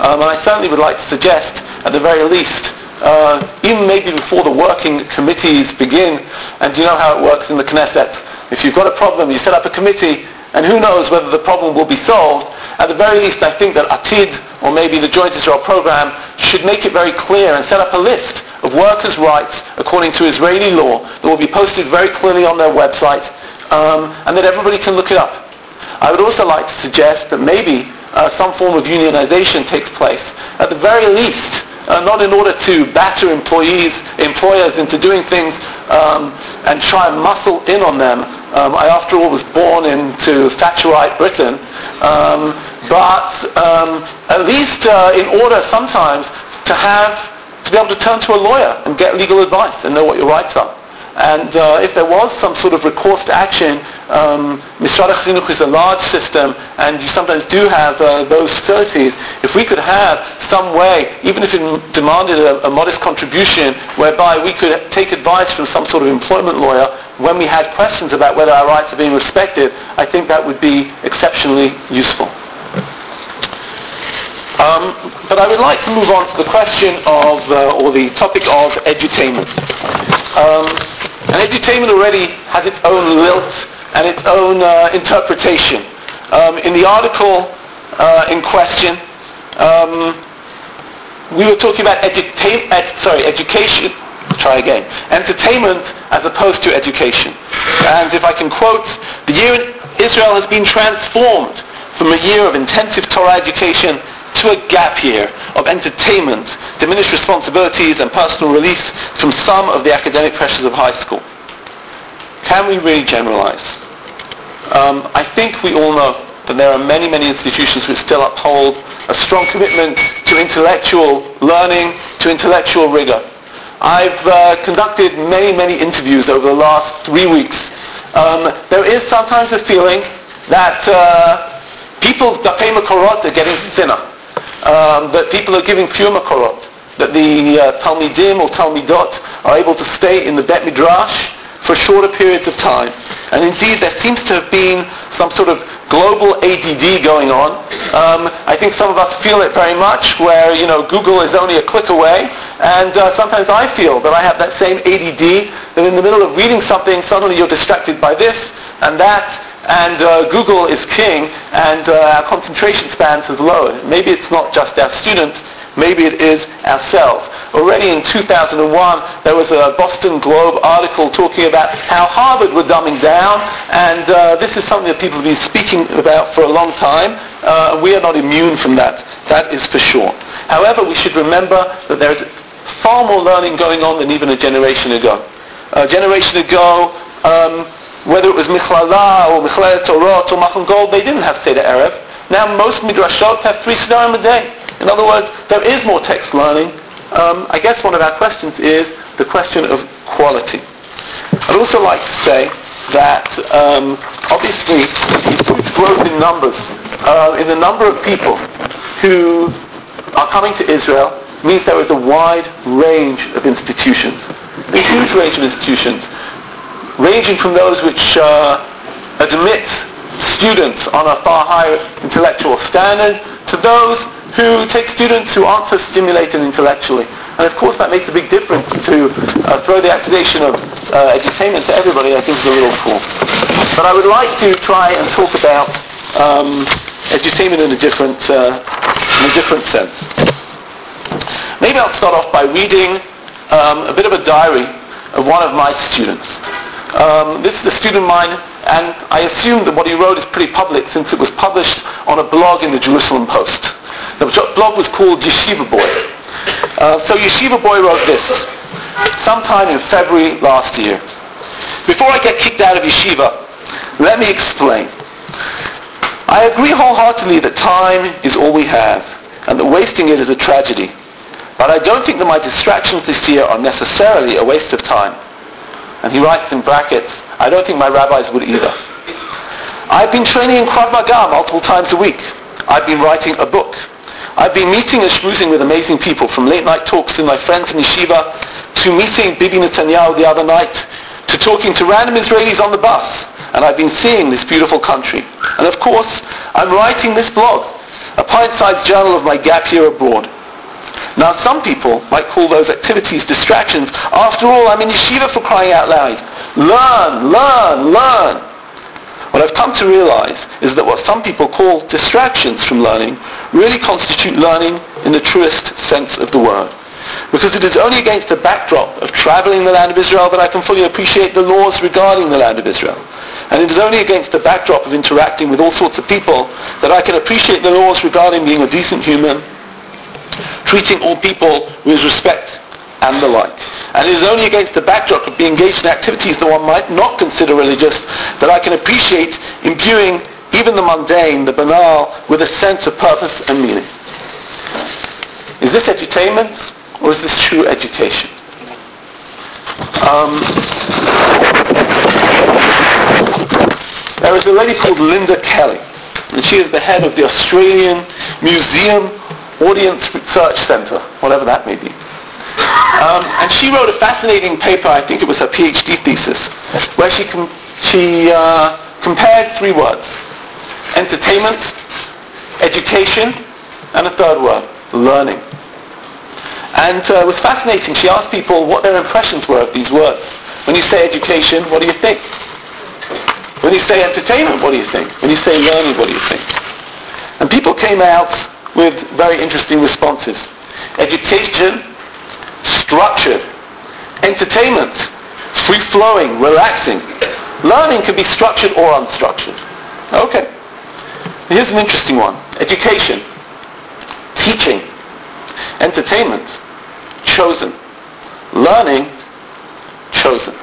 Um, and I certainly would like to suggest, at the very least, uh, even maybe before the working committees begin, and you know how it works in the Knesset. If you've got a problem, you set up a committee, and who knows whether the problem will be solved. At the very least, I think that ATID, or maybe the Joint Israel program, should make it very clear and set up a list of workers' rights according to Israeli law that will be posted very clearly on their website, um, and that everybody can look it up. I would also like to suggest that maybe uh, some form of unionization takes place. At the very least, uh, not in order to batter employees, employers into doing things um, and try and muscle in on them. Um, I, after all, was born into Thatcherite Britain, um, but um, at least uh, in order sometimes to have to be able to turn to a lawyer and get legal advice and know what your rights are. And uh, if there was some sort of recourse to action, um, Misrad Chinuch is a large system, and you sometimes do have uh, those facilities. If we could have some way, even if it demanded a, a, modest contribution, whereby we could take advice from some sort of employment lawyer when we had questions about whether our rights are being respected, I think that would be exceptionally useful. Um, but I would like to move on to the question of, uh, or the topic of edutainment. Um, and edutainment already has its own lilt and its own uh, interpretation. Um, in the article uh, in question, um, we were talking about eduta- ed- sorry, education, try again, entertainment as opposed to education. And if I can quote, the year in Israel has been transformed from a year of intensive Torah education into a gap year of entertainment, diminished responsibilities and personal release from some of the academic pressures of high school. Can we really generalize? Um, I think we all know that there are many, many institutions which still uphold a strong commitment to intellectual learning, to intellectual rigor. I've uh, conducted many, many interviews over the last three weeks. Um, there is sometimes a feeling that uh, people's dafei makorot are getting thinner, um, that people are giving fewer makorot, that the uh, talmidim or talmidot are able to stay in the bet midrash for shorter periods of time. And indeed, there seems to have been some sort of global ADD going on. Um, I think some of us feel it very much, where you know Google is only a click away, and uh, sometimes I feel that I have that same ADD. That in the middle of reading something, suddenly you're distracted by this and that, and uh, Google is king, and uh, our concentration spans has lowered. Maybe it's not just our students, Maybe it is ourselves. Already in 2001, there was a Boston Globe article talking about how Harvard were dumbing down, and uh, this is something that people have been speaking about for a long time. Uh, we are not immune from that. That is for sure. However, we should remember that there is far more learning going on than even a generation ago. A generation ago, um, whether it was Michlala or Michlelet Torah or Machon Gold, they didn't have Seder Erev. Now most midrashot have three Sedarim a day. In other words, there is more text learning. Um, I guess one of our questions is the question of quality. I'd also like to say that um, obviously huge growth in numbers, uh, in the number of people who are coming to Israel means there is a wide range of institutions, a huge range of institutions, ranging from those which uh, admit students on a far higher intellectual standard to those who take students who aren't so stimulated intellectually. And of course that makes a big difference to uh, throw the accusation of uh, edutainment to everybody I think is a little cool. But I would like to try and talk about um, edutainment in a different, uh, in a different sense. Maybe I'll start off by reading um, a bit of a diary of one of my students. Um, this is a student of mine, and I assume that what he wrote is pretty public since it was published on a blog in the Jerusalem Post. The blog was called Yeshiva Boy. Uh, so Yeshiva Boy wrote this sometime in February last year. Before I get kicked out of Yeshiva, let me explain. I agree wholeheartedly that time is all we have, and that wasting it is a tragedy. But I don't think that my distractions this year are necessarily a waste of time. And he writes in brackets, I don't think my rabbis would either. I've been training in Krav Maga multiple times a week. I've been writing a book. I've been meeting and schmoozing with amazing people, from late night talks with my friends in yeshiva, to meeting Bibi Netanyahu the other night, to talking to random Israelis on the bus. And I've been seeing this beautiful country. And of course, I'm writing this blog, a pint-sized journal of my gap year abroad. Now, some people might call those activities distractions. After all, I'm in yeshiva for crying out loud. Learn, learn, learn. What I've come to realize is that what some people call distractions from learning really constitute learning in the truest sense of the word. Because it is only against the backdrop of traveling the land of Israel that I can fully appreciate the laws regarding the land of Israel. And it is only against the backdrop of interacting with all sorts of people that I can appreciate the laws regarding being a decent human, treating all people with respect and the like. And it is only against the backdrop of being engaged in activities that one might not consider religious that I can appreciate imbuing even the mundane, the banal, with a sense of purpose and meaning. Is this edutainment or is this true education? Um, there is a lady called Lynda Kelly, and she is the head of the Australian Museum Audience Research Centre, whatever that may be. Um, and she wrote a fascinating paper, I think it was her PhD thesis, where she, com- she uh, compared three words. Entertainment, education, and a third word, learning. And uh, it was fascinating. She asked people what their impressions were of these words. When you say education, what do you think? When you say entertainment, what do you think? When you say learning, what do you think? And people came out with very interesting responses. Education, structured. Entertainment, free-flowing, relaxing. Learning can be structured or unstructured. Okay. Here's an interesting one. Education. Teaching. Entertainment. Chosen. Learning. Chosen.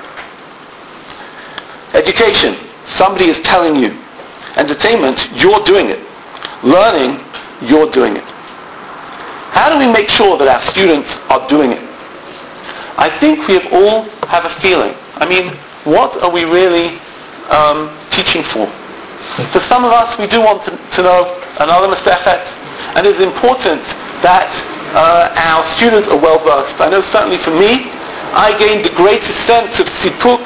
Education. Somebody is telling you. Entertainment, you're doing it. Learning, you're doing it. How do we make sure that our students are doing it? I think we have all have a feeling. I mean, what are we really um, teaching for? For some of us, we do want to, to know another Masechet, and it is important that uh, our students are well versed. I know certainly for me, I gained the greatest sense of sipuk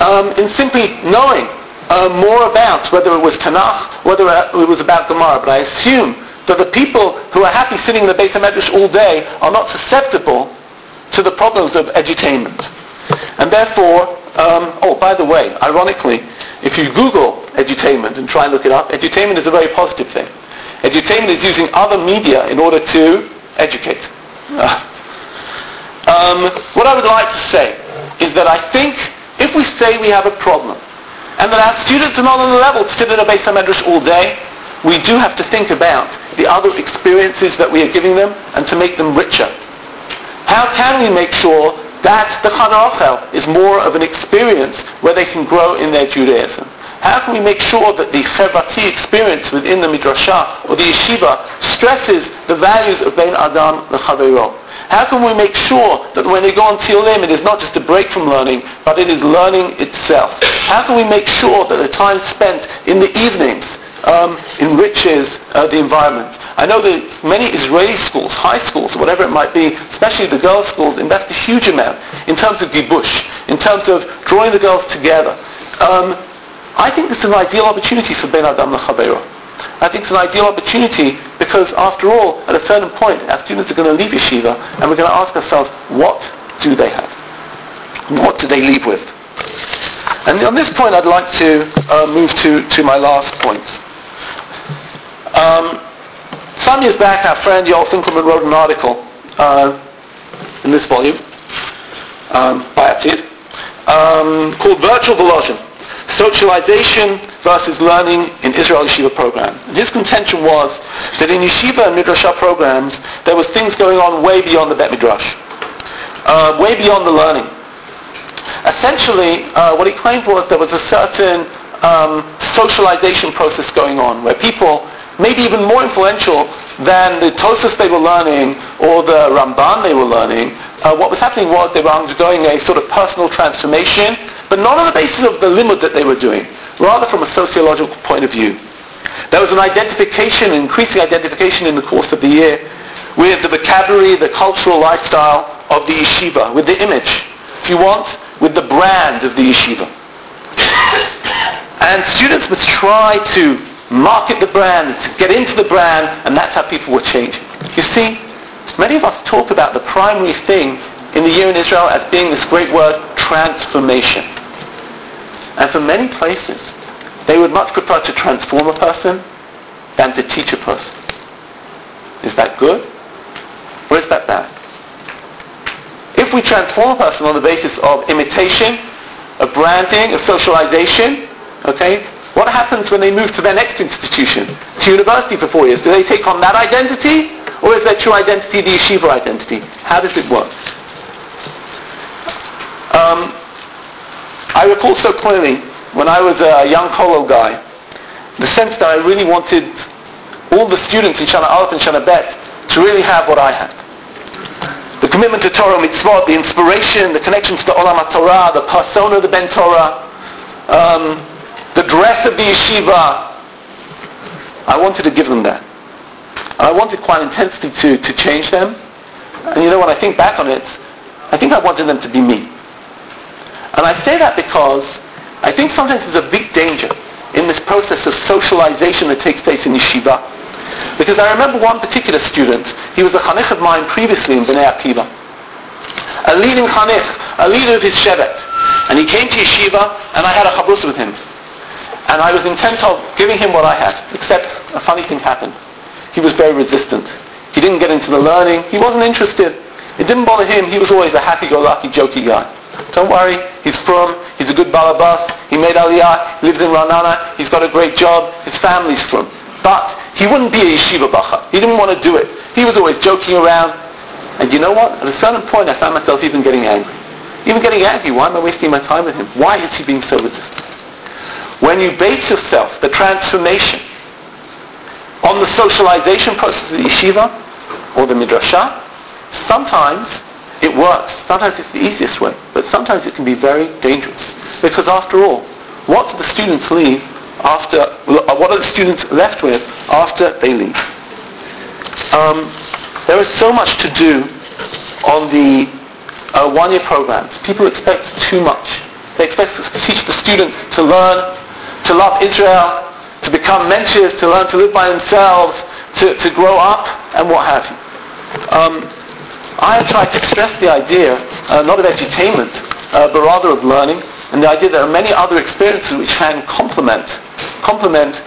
um, in simply knowing uh, more about whether it was Tanakh, whether it was about Gemara. But I assume that the people who are happy sitting in the base of Medrash all day are not susceptible to the problems of edutainment. And therefore, um, oh, by the way, ironically, if you Google edutainment and try and look it up, edutainment is a very positive thing. Edutainment is using other media in order to educate. *laughs* um, what I would like to say is that I think if we say we have a problem and that our students are not on the level to sit in a beis medrash all day, we do have to think about the other experiences that we are giving them and to make them richer. How can we make sure that the Chana is more of an experience where they can grow in their Judaism? How can we make sure that the Chevrati experience within the Midrashah or the Yeshiva stresses the values of Ben Adam the L'Chaveiro? How can we make sure that when they go on tiyulim, it is not just a break from learning, but it is learning itself? How can we make sure that the time spent in the evenings um, enriches uh, the environment? I know that many Israeli schools, high schools, whatever it might be, especially the girls' schools, invest a huge amount in terms of gibush, in terms of drawing the girls together. Um, I think it's an ideal opportunity for Ben Adam L'Chaveiro. I think it's an ideal opportunity because after all, at a certain point, our students are going to leave yeshiva and we're going to ask ourselves, what do they have? What do they leave with? And on this point, I'd like to uh, move to, to my last point. Um, some years back, our friend Yoel Finkelman wrote an article uh, in this volume um, by Atid um, called Virtual Volozhin socialization versus learning in Israel Yeshiva program. And his contention was that in Yeshiva and Midrashah programs, there was things going on way beyond the Bet Midrash, uh, way beyond the learning. Essentially, uh, what he claimed was there was a certain um, socialization process going on where people, maybe even more influential than the Tosas they were learning or the Ramban they were learning, uh, what was happening was they were undergoing a sort of personal transformation but not on the basis of the limud that they were doing, rather from a sociological point of view. There was an identification, an increasing identification in the course of the year with the vocabulary, the cultural lifestyle of the yeshiva, with the image, if you want, with the brand of the yeshiva. *coughs* And students must try to market the brand, to get into the brand, and that's how people were changing. You see, many of us talk about the primary thing in the year in Israel as being this great word, transformation. And for many places, they would much prefer to transform a person than to teach a person. Is that good? Or is that bad? If we transform a person on the basis of imitation, of branding, of socialization, okay, what happens when they move to their next institution, to university for four years? Do they take on that identity? Or is their true identity the yeshiva identity? How does it work? Um, I recall so clearly when I was a young Kollel guy, the sense that I really wanted all the students in Shana Aleph and Shana Bet to really have what I had. The commitment to Torah mitzvot, the inspiration, the connection to the Olam HaTorah, the persona of the Ben Torah, um, the dress of the yeshiva. I wanted to give them that. And I wanted quite intensely to, to change them. And you know, when I think back on it, I think I wanted them to be me. And I say that because I think sometimes there's a big danger in this process of socialization that takes place in yeshiva. Because I remember one particular student, he was a chanich of mine previously in Bnei Akiva. A leading chanich, a leader of his shevet. And he came to yeshiva and I had a chabrus with him. And I was intent of giving him what I had, except a funny thing happened. He was very resistant. He didn't get into the learning. He wasn't interested. It didn't bother him. He was always a happy-go-lucky, jokey guy. Don't worry, he's from, he's a good balabas, he made aliyah, lives in Ra'anana, he's got a great job, his family's from. but he wouldn't be a yeshiva bochur. He didn't want to do it. He was always joking around. And you know what? At a certain point, I found myself even getting angry. Even getting angry. Why am I wasting my time with him? Why is he being so resistant? When you base yourself, the transformation, on the socialization process of the yeshiva or the midrashah, sometimes it works. Sometimes it's the easiest way, but sometimes it can be very dangerous. Because after all, what do the students leave after, what are the students left with after they leave? Um, there is so much to do on the uh, one-year programs. People expect too much. They expect to teach the students to learn, to love Israel, to become mentors, to learn to live by themselves, to, to grow up, and what have you. Um, I have tried to stress the idea, uh, not of edutainment, uh, but rather of learning, and the idea that there are many other experiences which can complement, complement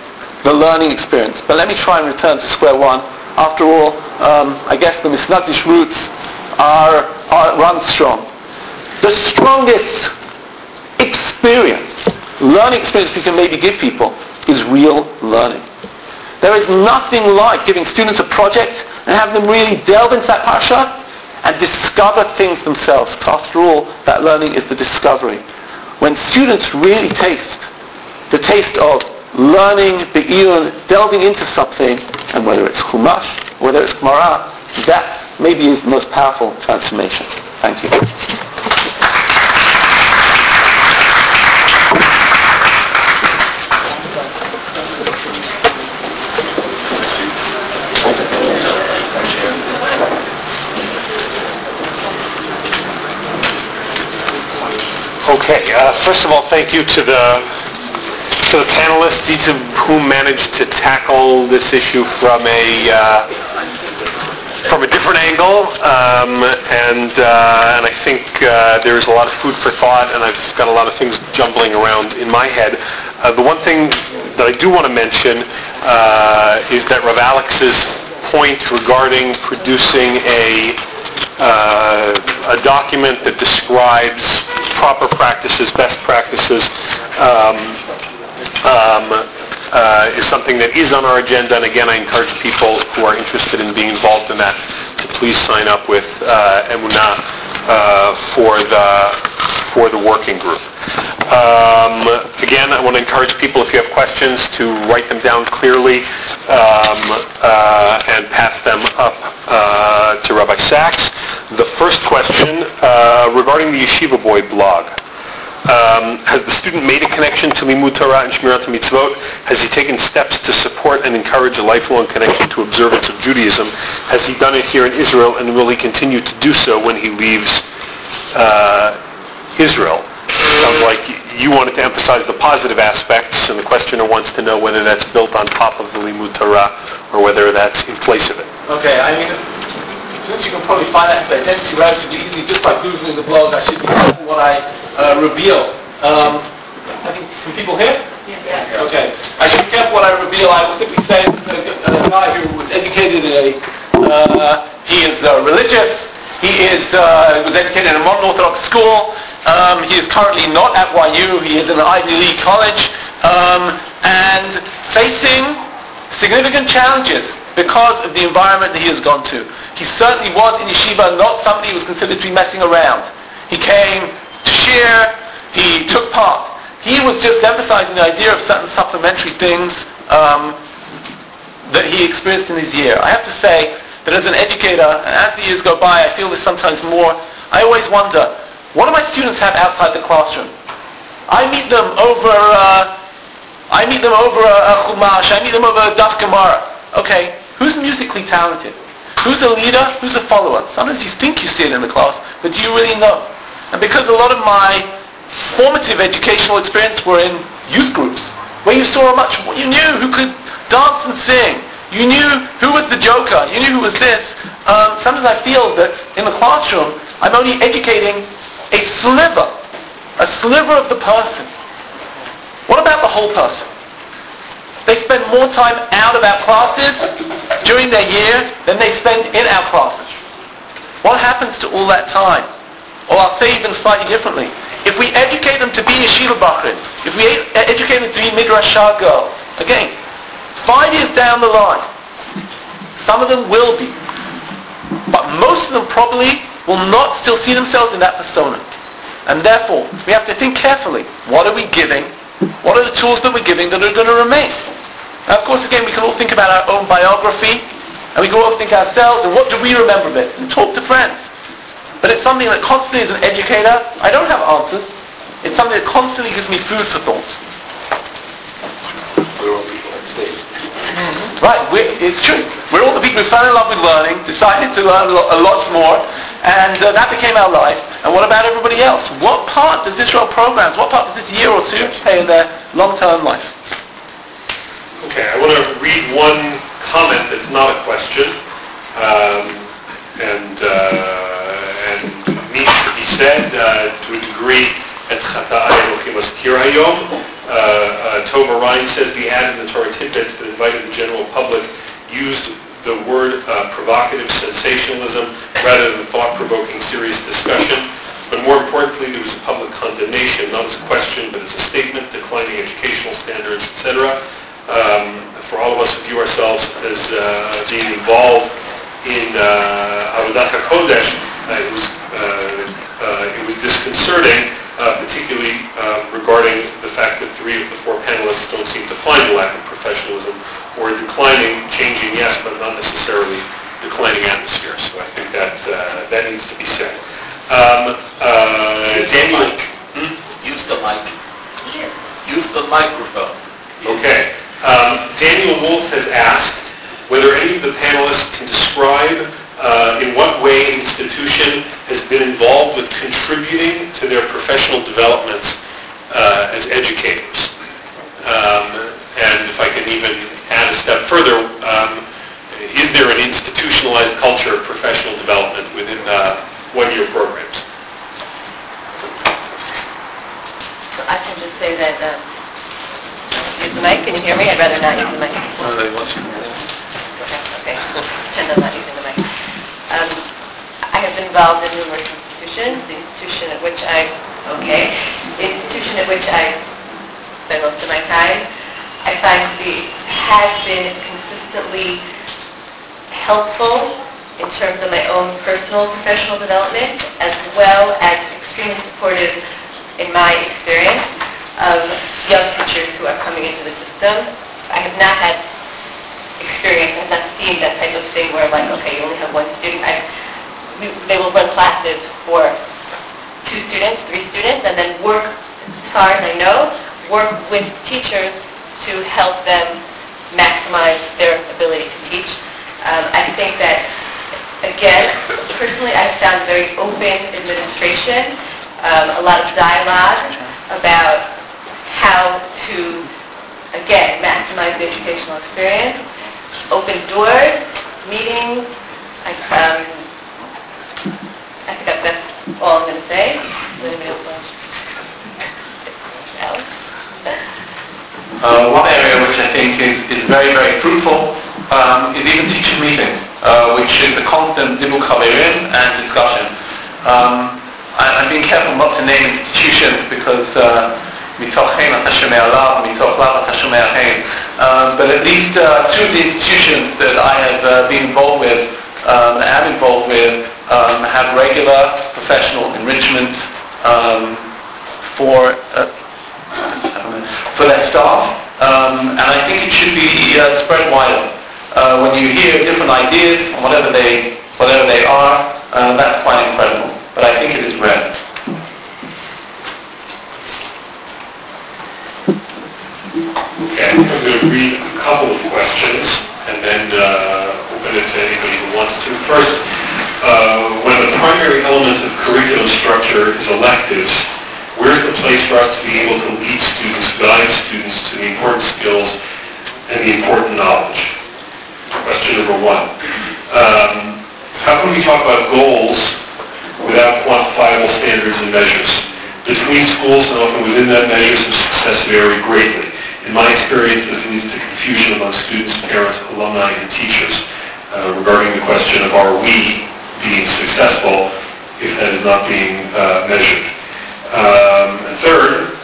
the learning experience. But let me try and return to square one. After all, um, I guess the Misnagdish roots are, are run strong. The strongest experience, learning experience we can maybe give people is real learning. There is nothing like giving students a project and having them really delve into that parsha and discover things themselves. After all, that learning is the discovery. When students really taste the taste of learning, be'iyun, delving into something, and whether it's chumash, whether it's gemara, that maybe is the most powerful transformation. Thank you. Okay, uh, first of all, thank you to the to the panelists, each of whom managed to tackle this issue from a uh, from a different angle, um, and uh, and I think uh, there is a lot of food for thought, and I've got a lot of things jumbling around in my head. Uh, the one thing that I do want to mention uh, is that Rav Alex's point regarding producing a a document that describes proper practices, best practices, um, um, uh, is something that is on our agenda. And again, I encourage people who are interested in being involved in that to please sign up with uh, Emunah uh, for the for the working group. Um, again, I want to encourage people, if you have questions, to write them down clearly um, uh, and pass them up uh, to Rabbi Saks. The first question uh, regarding the Yeshiva Boy blog. Um, has the student made a connection to Limud Torah and Shmirat Mitzvot? Has he taken steps to support and encourage a lifelong connection to observance of Judaism? Has he done it here in Israel, and will he continue to do so when he leaves uh, Israel? Sounds like you wanted to emphasize the positive aspects, and the questioner wants to know whether that's built on top of the Limud Torah or whether that's in place of it. Okay, I mean, since you can probably find that identity relatively easily just by googling the blog, I should be careful what I uh, reveal. Um, I think, can people hear? Yeah. Okay. I should be careful what I reveal. I will simply say that a, a guy who was educated in a, uh, he is uh, religious, he is uh, was educated in a modern Orthodox school, um, he is currently not at YU, he is in an Ivy League college, um, and facing significant challenges because of the environment that he has gone to. He certainly was in yeshiva not somebody who was considered to be messing around. He came to share, he took part. He was just emphasizing the idea of certain supplementary things um, that he experienced in his year. I have to say that as an educator, as the years go by, I feel this sometimes more, I always wonder, what do my students have outside the classroom? I meet them over, uh, I meet them over a, a chumash, I meet them over a daf gemara. Okay, who's musically talented? Who's a leader? Who's a follower? Sometimes you think you see it in the class, but do you really know? And because a lot of my formative educational experience were in youth groups, where you saw much, you knew who could dance and sing. You knew who was the joker. You knew who was this. Um, sometimes I feel that in the classroom, I'm only educating a sliver, a sliver of the person. What about the whole person? They spend more time out of our classes during their year than they spend in our classes. What happens to all that time? Or I'll say even slightly differently. If we educate them to be yeshiva bachrim, if we educate them to be midrash girls, again, Five years down the line, some of them will be. But most of them probably will not still see themselves in that persona. And therefore, we have to think carefully. What are we giving? What are the tools that we're giving that are going to remain? Now, of course, again, we can all think about our own biography, and we can all think ourselves, and what do we remember of it? And talk to friends. But it's something that constantly, as an educator, I don't have answers. It's something that constantly gives me food for thought. Right, it's true. We're all the people who fell in love with learning, decided to learn a lot, more, and uh, that became our life. And what about everybody else? What part does Israel programs, what part does this year or two play in their long-term life? Okay, I want to read one comment that's not a question, um, and uh, and needs to be said uh, to a degree. Uh, uh, Tova Ryan says the ad in the Torah tidbits that invited the general public used the word uh, provocative sensationalism rather than thought-provoking serious discussion. But more importantly, there was a public condemnation, not as a question, but as a statement declining educational standards, etc. Um, for all of us who view ourselves as uh, being involved in uh, Avodat HaKodesh, uh, it, was, uh, uh, it was disconcerting, uh, particularly uh, regarding the fact that three of the four panelists don't seem to find a lack of professionalism or a declining, changing, yes, but not necessarily declining atmosphere. So I think that uh, that needs to be said. Um, uh, Daniel, hmm? Use the mic. Use the microphone. Okay. Um, Daniel Wolf has asked whether any of the panelists can describe uh, in what way an institution has been involved with contributing to their professional developments uh, as educators. Um, and if I can even add a step further, um, is there an institutionalized culture of professional development within uh, one-year programs? I can just say that, um, use the mic, can you hear me? I'd rather not use the mic. Okay, okay. Pretend I'm not using the mic. Um, I have been involved in numerous institutions, the institution at which I, okay, the institution at which I spend most of my time, I find to be, has been consistently helpful in terms of my own personal professional development, as well as extremely supportive in my experience of young teachers who are coming into the system. I have not had experience, I have not seen that type of thing where like, okay, you only have one student. I, they will run classes for two students, three students, and then work, as far as I know, work with teachers to help them maximize their ability to teach. Um, I think that, again, personally, I've found very open administration, um, a lot of dialogue about how to, again, maximize the educational experience, open doors, meetings. I, um, I think that's all I'm going to say. Uh, one area which I think is, is very, very fruitful um, is even teacher meetings, uh, which is a constant dibbuk chaverim and discussion. Um, I, I've been careful not to name institutions because uh, מתוך חן אתה שומע עליו, מתוך לאו um, but at least uh, two of the institutions that I have uh, been involved with, um, am involved with, um, have regular professional enrichment um, for uh, for their staff. Um, and I think it should be uh, spread wider. Uh, when you hear different ideas, whatever they whatever they are, uh, that's quite incredible. But I think it is rare. I'm going to read a couple of questions and then uh, open it to anybody who wants to. First, uh, when the primary element of curriculum structure is electives, where's the place for us to be able to lead students, guide students to the important skills and the important knowledge? Question number one. Um, how can we talk about goals without quantifiable standards and measures? Between schools and often within that measures of success vary greatly. In my experience, this leads to confusion among students, parents, alumni, and teachers uh, regarding the question of are we being successful if that is not being uh, measured. Um, and third,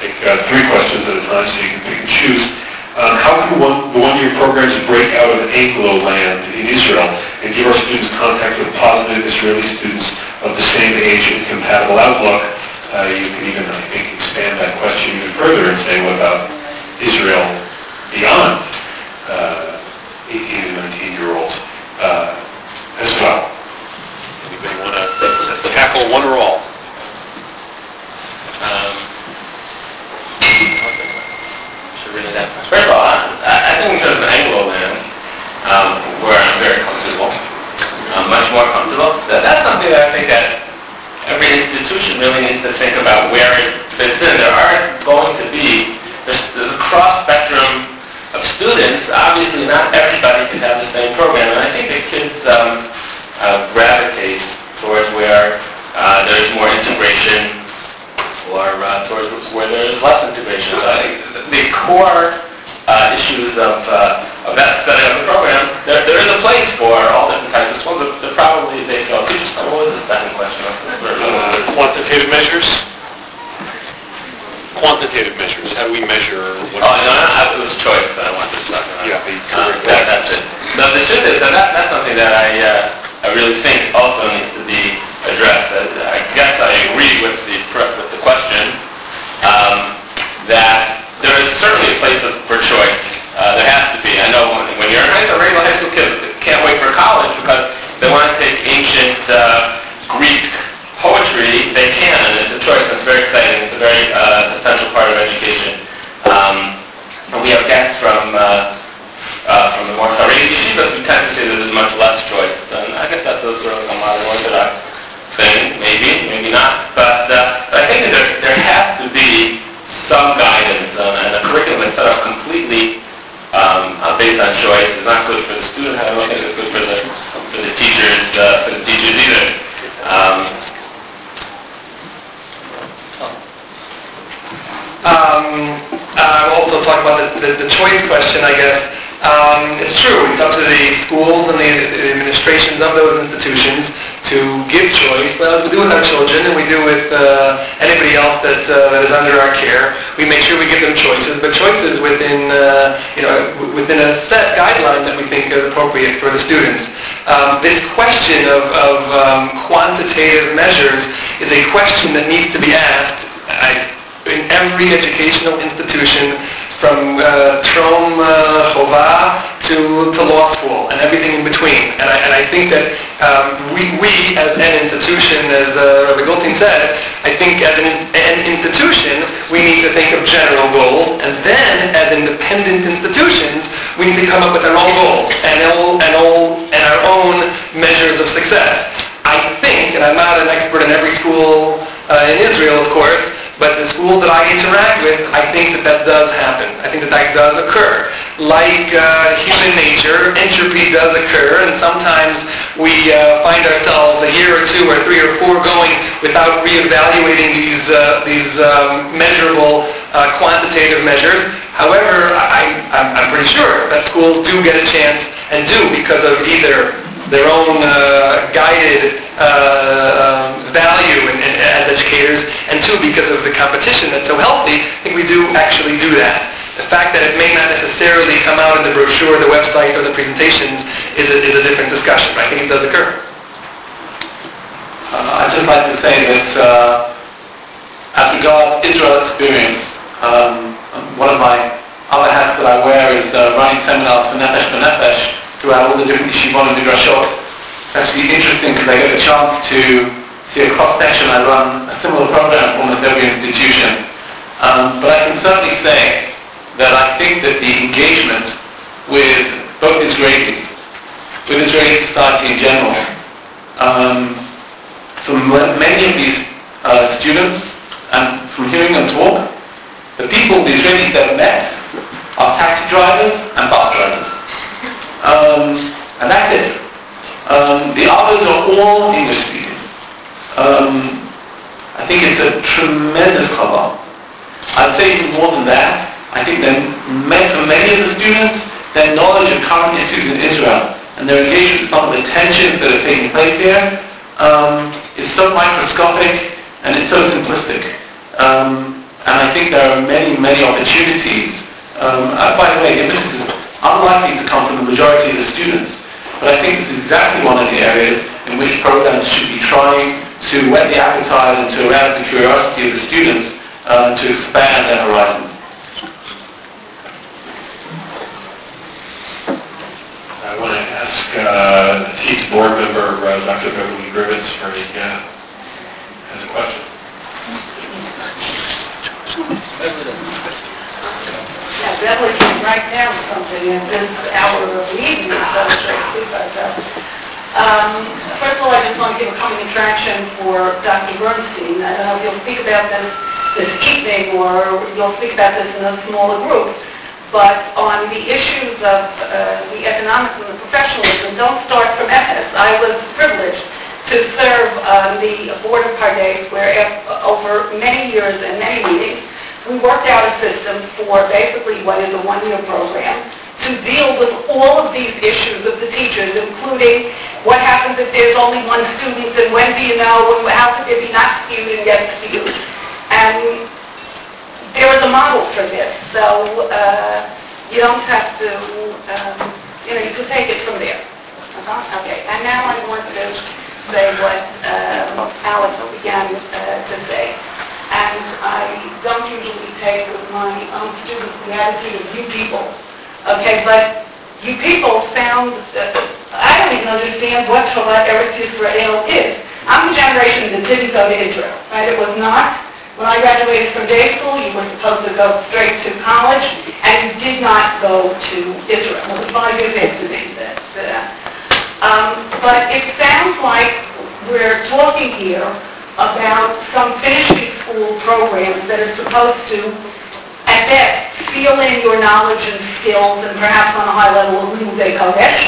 take uh, three questions at a time so you can pick and choose. Um, how can one, the one-year programs break out of Anglo land in Israel and give our students contact with positive Israeli students of the same age and compatible outlook. Uh, you can even, I think, expand that question even further and say, what about Israel beyond uh, 18 and 19-year-olds uh, as well? Anybody want to tackle one or all? Um. First of all, I, I think in terms of Anglo land, um, where I'm very comfortable, um, much more comfortable, that, that's something that I think that every institution really needs to think about where it fits in. There are going to be, there's, a cross spectrum of students. Obviously, not everybody can have the same program, and I think Like uh, human nature, entropy does occur, and sometimes we uh, find ourselves a year or two or three or four going without reevaluating these uh, these um, measurable uh, quantitative measures. However, I, I'm, I'm pretty sure that schools do get a chance and do because of either their own uh, guided uh, um, value in, in, as educators, and two, because of the competition that's so healthy, I think we do actually do that. The fact that it may not necessarily come out in the brochure, the website, or the presentations is a, is a different discussion. I think it does occur. Uh, I'd just like to say that uh, as regards Israel experience, um, one of my other hats that I wear is uh, running seminars for Nefesh for Nefesh throughout all the different yeshivot and midrashot. It's actually interesting because I get a chance to see a cross-section. I run a similar program for almost every institution. Um, but I can certainly say that I think that the engagement with both Israelis, with Israeli society in general, um, from many of these uh, students and from hearing them talk, the people, the Israelis that I've met, are taxi drivers and bus drivers. Um, and that's it. Um, the others are all English speakers. Um, I think it's a tremendous cover. I'd say even more than that. I think that for many of the students, their knowledge of current issues in Israel and their engagement with some of the tensions that are taking place here um, is so microscopic and it's so simplistic. Um, and I think there are many, many opportunities. Um, uh, by the way, emphasis is unlikely to come from the majority of the students. But I think this is exactly one of the areas in which programs should be trying to whet the appetite and to arouse the curiosity of the students uh, to expand their horizons. I want to ask uh, ATID board member uh, Dr. Beverly Gribetz for a, uh, has a question. Yeah, Beverly can write down something in this hour of the evening, so that. Um, First of all, I just want to give a coming attraction for Dr. Bernstein. I don't know if you'll speak about this this evening, or you'll speak about this in a smaller group, but on the issues of uh, the economics and the professionalism, don't start from Ephes. I was privileged to serve on the Board of Pardes, where over many years and many meetings, we worked out a system for basically what is a one-year program to deal with all of these issues of the teachers, including what happens if there's only one student, and when do you know, and how could there be not skewed and get skewed. And there is a model for this, so uh, you don't have to, um, you know, you can take it from there. Uh-huh, Okay, and now I want to say what um, Alex began uh, to say. And I don't usually take with my own students the attitude of you people, okay? But you people sound, uh, I don't even understand what Torah Eretz Israel is. I'm the generation that didn't go to Israel, right? It was not, when I graduated from day school, you were supposed to go straight to college, and you did not go to Israel. It was five years after me that, uh, um, but it sounds like we're talking here about some finishing school programs that are supposed to, at best, seal in your knowledge and skills and perhaps on a high level of Limudei Kodesh,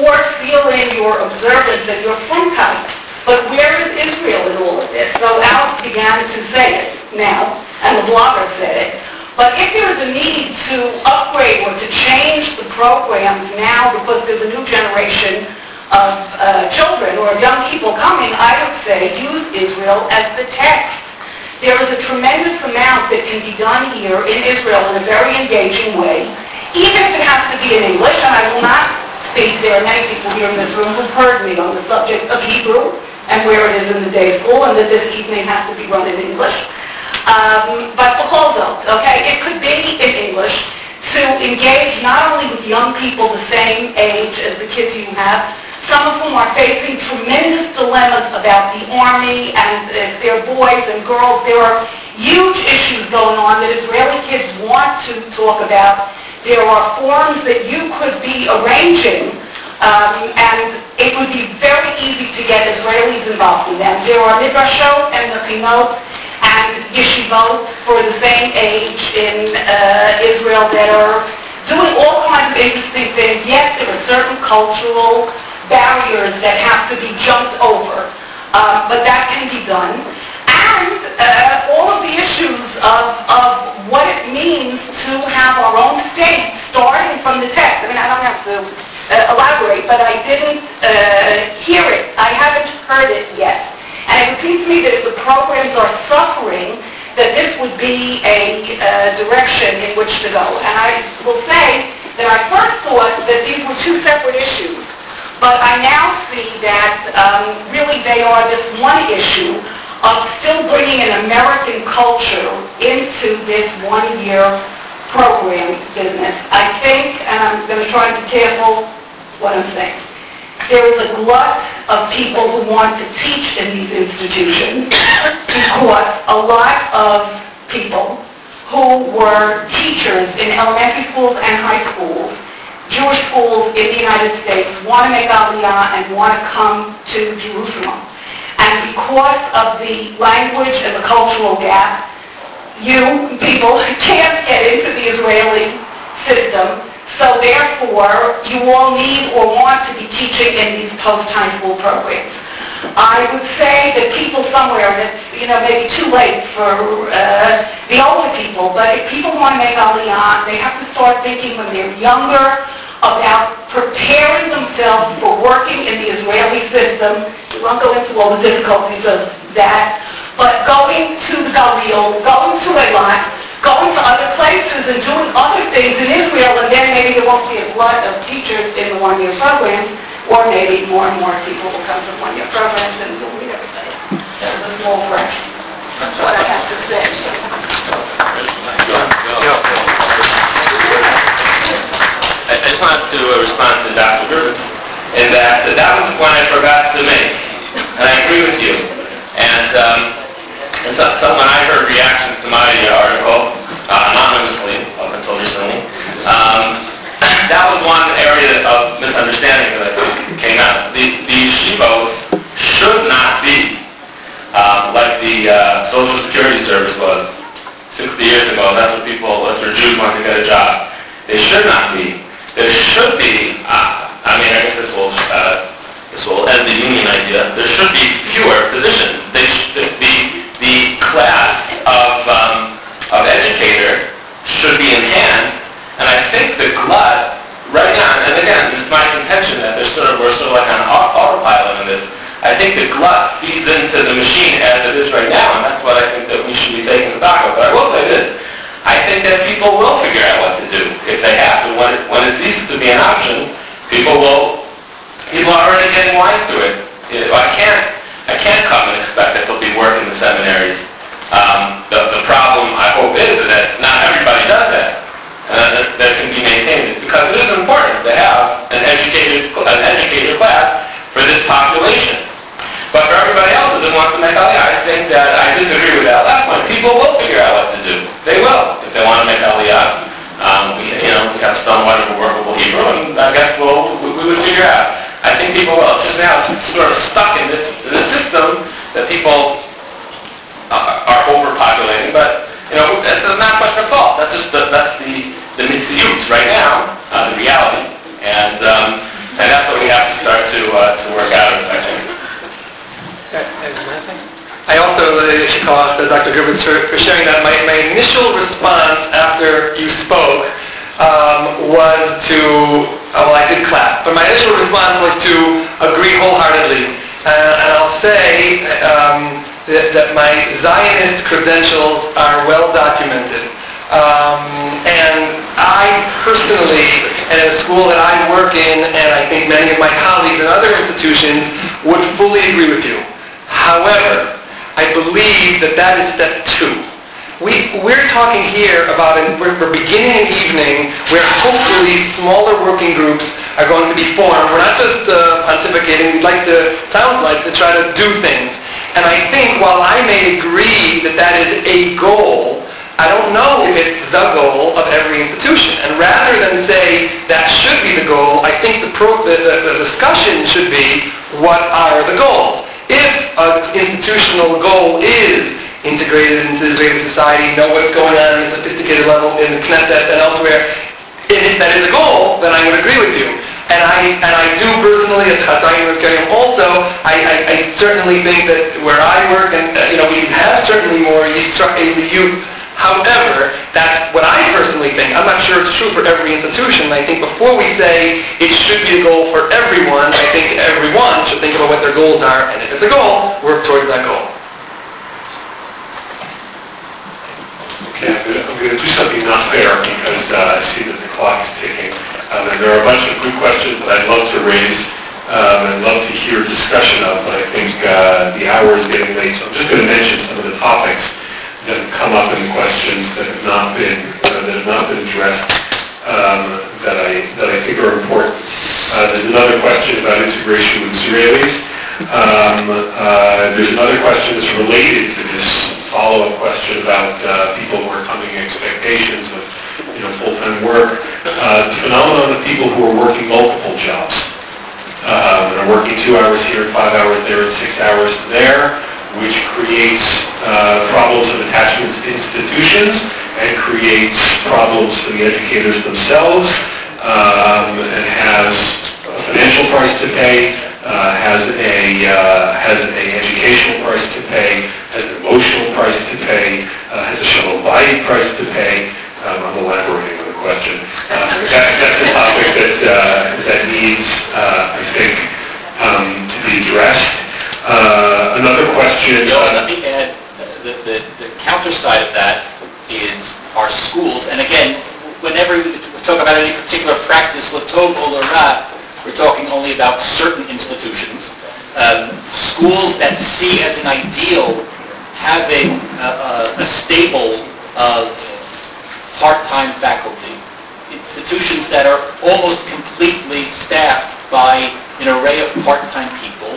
or seal in your observance and your frumkeit. But where is Israel in all of this? So Alex began to say it now, and the blogger said it. But if there is a need to upgrade or to change the programs now because there's a new generation of uh, children or young people coming, I would say use Israel as the text. There is a tremendous amount that can be done here in Israel in a very engaging way, even if it has to be in English, and I will not speak, there are many people here in this room who've heard me on the subject of Hebrew and where it is in the day school, and that this evening has to be run in English. Um, but b'chol zot, okay, it could be in English to engage not only with young people the same age as the kids you have, some of whom are facing tremendous dilemmas about the army and if they're boys and girls. There are huge issues going on that Israeli kids want to talk about. There are forums that you could be arranging um, and it would be very easy to get Israelis involved in them. There are midrashot and mechinot and yeshivot for the same age in uh, Israel that are doing all kinds of interesting things. Yes, there are certain cultural barriers that have to be jumped over, um, but that can be done. And uh, all of the issues of, of what it means to have our own state, starting from the text. I mean, I don't have to uh, elaborate, but I didn't uh, hear it. I haven't heard it yet. And it seems to me that if the programs are suffering, that this would be a uh, direction in which to go. And I will say that I first thought that these were two separate issues, but I now see that um, really they are this one issue of still bringing an American culture into this one-year program business. I think, and I'm going to try to be careful what I'm saying, there is a glut of people who want to teach in these institutions because a lot of people who were teachers in elementary schools and high schools, Jewish schools in the United States, want to make Aliyah and want to come to Jerusalem. And because of the language and the cultural gap, you people can't get into the Israeli system so therefore, you all need or want to be teaching in these post-high school programs. I would say that people somewhere, and it's, you know, maybe too late for uh, the older people, but if people want to make Aliyah, they have to start thinking when they're younger about preparing themselves for working in the Israeli system. We won't go into all the difficulties of that, but going to the Galil, going to Eilat, going to other places and doing other things in Israel, and then maybe there won't be a flood of teachers in the one-year programs, or maybe more and more people will come to one-year programs and will leave everybody. That's a small fraction. That's what I have to say. I just wanted to uh, respond to Dr. Gervin, in that that was the point I forgot to make, and I agree with you. And, um, and so, so when I heard reactions to my uh, article, uh, anonymously, up until recently, um, that was one area of misunderstanding that came out. The, the shivos should not be um, like the uh, Social Security Service was 60 years ago. That's what people, that's where Jews want to get a job. They should not be. There should be, uh, I mean, I guess this will, uh, this will end the union idea. There should be fewer positions. They sh- the, the, the class of, um, of educator should be in hand. And I think the glut, right now, and again, it's my contention that there's sort of, we're sort of like on autopilot in this. I think the glut feeds into the machine as it is right now, and that's what I think that we should be taking stock of. But I will say this, I think that people will figure out what to do if they have to. When it, when it ceases to be an option, people will, people are already getting wise to it. You know, I can't, I can't come and expect that there'll be work in the seminaries. Um, the, the problem, I hope, is that not everybody does that. Uh, that, that can be maintained because it is important to have an educated, an educated class for this population. But for everybody else who doesn't want to make Aliyah, I think that I disagree with that last one. People will figure out what to do. They will if they want to make Aliyah. Um, we, you know, we have some wonderful workable Hebrew, and I guess we'll, we, we would figure out. I think people will. Just now, it's sort of stuck in this, in this system that people uh, are overpopulating, but you know, that's not much their fault. That's just the, that's the the metziut right now, uh, the reality, and um, and that's what we have to start to uh, to work out. I think. I also uh, should call out to Dr. Gribetz for, for sharing that. My, my initial response after you spoke um, was to, uh, well, I did clap, but my initial response was to agree wholeheartedly. Uh, and I'll say um, that, that my Zionist credentials are well documented. Um, and I personally, at a school that I work in, and I think many of my colleagues in other institutions, would fully agree with you. However, I believe that that is step two. We, we're talking here about, an, we're, we're beginning an evening where hopefully smaller working groups are going to be formed. We're not just uh, pontificating, we'd like to, sounds like, to try to do things. And I think while I may agree that that is a goal, I don't know if it's the goal of every institution. And rather than say that should be the goal, I think the, pro, the, the, the discussion should be what are the goals. If an institutional goal is integrated into the Israeli society, know what's going on at a sophisticated level in the Knesset and elsewhere, if that is a goal, then I would agree with you. And I and I do personally, as Chazayin was carrying also, I, I, I certainly think that where I work, and uh, you know, we have certainly more Israeli youth However, that's what I personally think. I'm not sure it's true for every institution. I think before we say it should be a goal for everyone, I think everyone should think about what their goals are, and if it's a goal, work towards that goal. Okay, I'm I'm gonna do something not fair because uh, I see that the clock is ticking. Um, and there are a bunch of good questions that I'd love to raise um, and love to hear discussion of, but I think uh, the hour is getting late, so I'm just going to mention some of the topics that have come up in the questions that have not been uh, that have not been addressed um, that I that I think are important. Uh, there's another question about integration with Israelis. Um, uh, there's another question that's related to this follow-up question about uh, people who are coming expectations of you know full-time work. Uh, the phenomenon of people who are working multiple jobs. Um, and are working two hours here, five hours there, and six hours there which creates uh, problems of attachments to institutions and creates problems for the educators themselves um, and has financial price to pay, has a uh, has an educational price to pay, has an emotional price to pay, uh, has a shalom bayit price to pay. Um, I'm elaborating on the question. Uh, that, that's a topic that uh, that needs, uh, I think, um, to be addressed. another question. Bill, let me add, the, the, the counter side of that is our schools. And again, whenever we talk about any particular practice, latov or lara, we're talking only about certain institutions. Um, schools that see as an ideal having a, a, a stable of part-time faculty. Institutions that are almost completely staffed by an array of part-time people.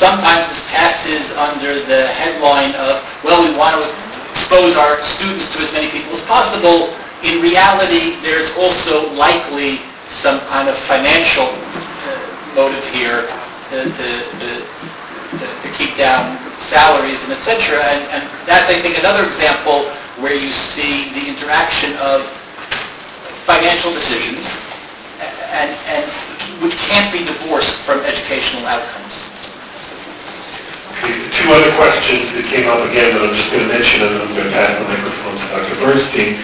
Sometimes this passes under the headline of, well, we want to expose our students to as many people as possible. In reality, there's also likely some kind of financial motive here to, to, to, to keep down salaries and etc. And, and that's, I think, another example where you see the interaction of financial decisions and, and which can't be divorced from educational outcomes. Two other questions that came up again that I'm just going to mention, and I'm going to pass the microphone to Dr. Bernstein.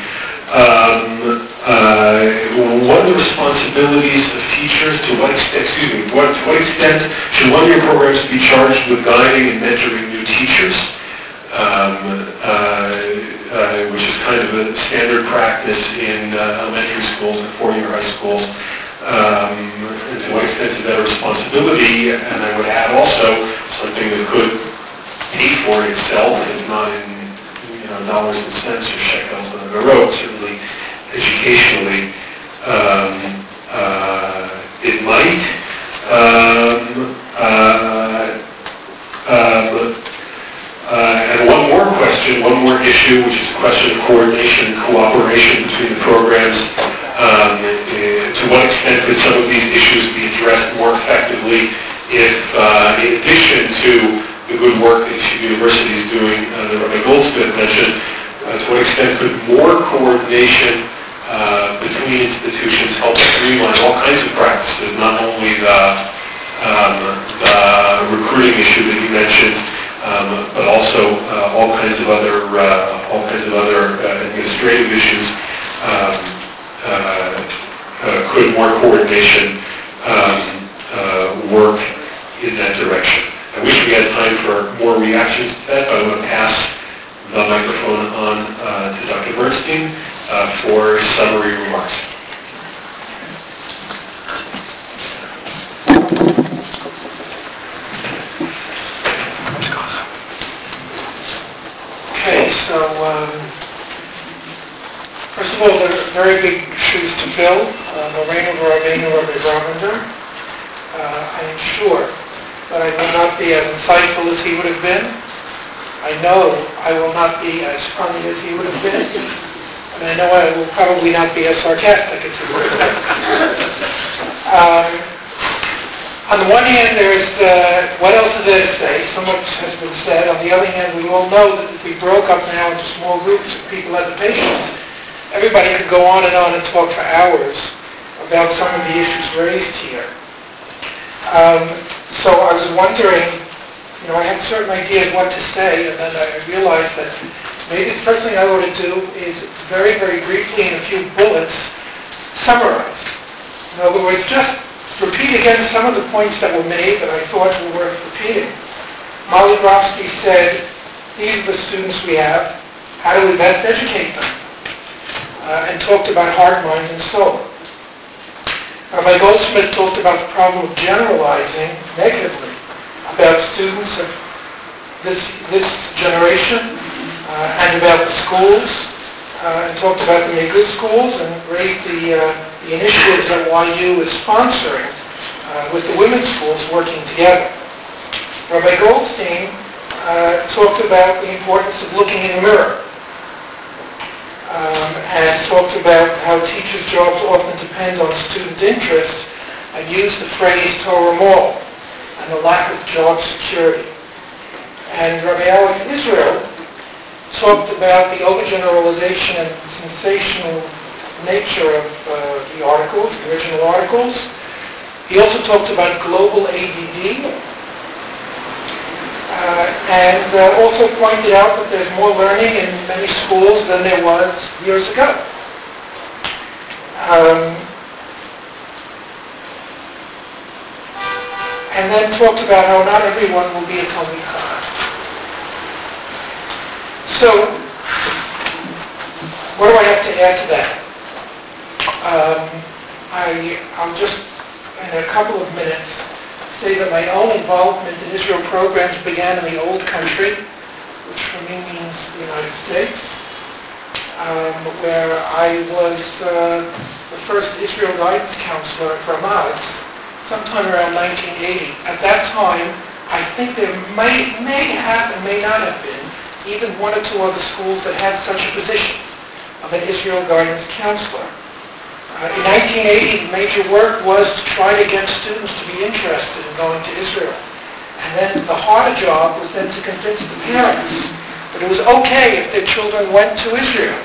Um, uh, what are the responsibilities of teachers? To what extent, excuse me, what, to what extent should one-year programs be charged with guiding and mentoring new teachers? Um, uh, uh, which is kind of a standard practice in uh, elementary schools and four-year high schools. Um, and to what extent is that a responsibility? And I would add also something that could pay for itself, if not in dollars and cents or shekels on the road, certainly educationally, um, uh, it might. Um, uh, um, uh, and one more question, one more issue, which is a question of coordination and cooperation between the programs. Um, to what extent could some of these issues be addressed more effectively if, uh, in addition to the good work that Yeshiva University is doing, uh, that Rabbi Goldsmith mentioned, uh, to what extent could more coordination uh, between institutions help streamline all kinds of practices, not only the, um, the recruiting issue that you mentioned, um, but also uh, all kinds of other uh, all kinds of other uh, administrative issues. Um, could more coordination um, work in that direction? I wish we had time for more reactions to that, but I want to pass the microphone on to Dr. Bernstein for summary remarks. Okay, so um, first of all, there are very big shoes to fill. Uh, Moreinu Rabbeinu Rabbi Brovender. Uh, I am sure that I will not be as insightful as he would have been. I know I will not be as funny as he would have been. And I know I will probably not be as sarcastic as he would have been. um, on the one hand, there's, uh, what else is there to say? So much has been said. On the other hand, we all know that if we broke up now into small groups of people had the patience, everybody could go on and on and talk for hours about some of the issues raised here. Um, so I was wondering, you know, I had certain ideas what to say, and then I realized that maybe the first thing I ought to do is very, very briefly in a few bullets summarize. In other words, just repeat again some of the points that were made that I thought were worth repeating. Molly Grofsky said, these are the students we have. How do we best educate them? Uh, and talked about heart, mind, and soul. Rabbi Goldsmith talked about the problem of generalizing negatively about students of this, this generation uh, and about the schools uh, and talked about the Make Good schools and raised the, uh, the initiatives that YU is sponsoring uh, with the women's schools working together. Rabbi Goldstein uh, talked about the importance of looking in the mirror um, and talked about how teachers' jobs often depend on student interest and used the phrase Torah Mall and the lack of job security. And Rabbi Alex Israel talked about the overgeneralization and sensational nature of uh, the articles, the original articles. He also talked about global ADD, uh, and uh, also pointed out that there's more learning in many schools than there was years ago. Um, and then talked about how not everyone will be a Talmid Chacham. So, what do I have to add to that? Um, I, I'll just, in a couple of minutes, say that my own involvement in Israel programs began in the old country, which for me means the United States, um, where I was uh, the first Israel guidance counselor for Ramaz sometime around 1980. At that time, I think there may, may have and may not have been even one or two other schools that had such a position of an Israel guidance counselor. Uh, in 1980, the major work was to try to get students to be interested in going to Israel. And then the harder job was then to convince the parents that it was okay if their children went to Israel.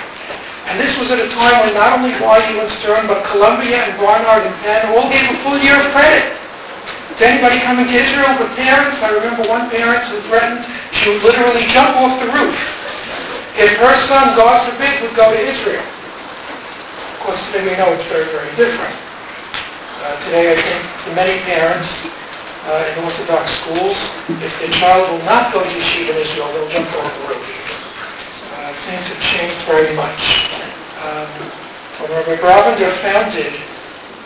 And this was at a time when not only YU and Stern, but Columbia and Barnard and Penn all gave a full year of credit to anybody coming to Israel with parents. I remember one parent who threatened she would literally jump off the roof if her son, God forbid, would go to Israel. Of course, today we know it's very, very different. Uh, today, I think for many parents uh, in Orthodox schools, if the child will not go to yeshiva in Israel, they'll jump off the roof. Uh, things have changed very much. Um, when Rabbi Brovender founded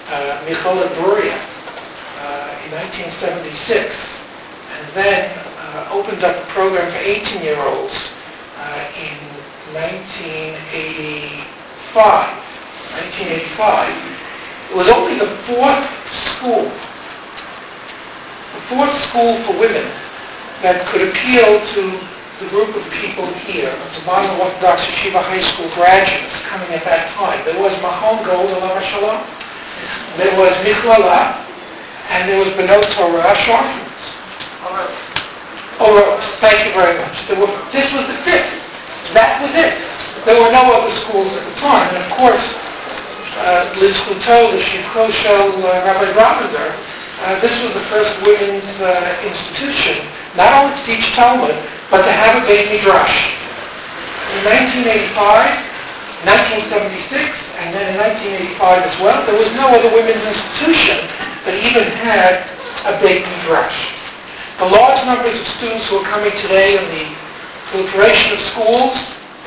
uh, Michlelet Bruria uh, in 1976, and then uh, opened up a program for 18-year-olds uh, in 1985. 1985. It was only the fourth school, the fourth school for women that could appeal to the group of people here, the modern Orthodox Yeshiva High School graduates coming at that time. There was Machon Gold, Alav Shalom. There was Michlala, and there was Benot Torah Shortens. Oh, thank you very much. Were, this was the fifth. That was it. There were no other schools at the time. And of course, uh, Liz Huto, the Shivkosho uh, Rabbi Brovender, uh, this was the first women's uh, institution, not only to teach Talmud, but to have a Beit Midrash. In 1985, 1976, and then in 1985 as well, there was no other women's institution that even had a Beit Midrash. The large numbers of students who are coming today and the proliferation of schools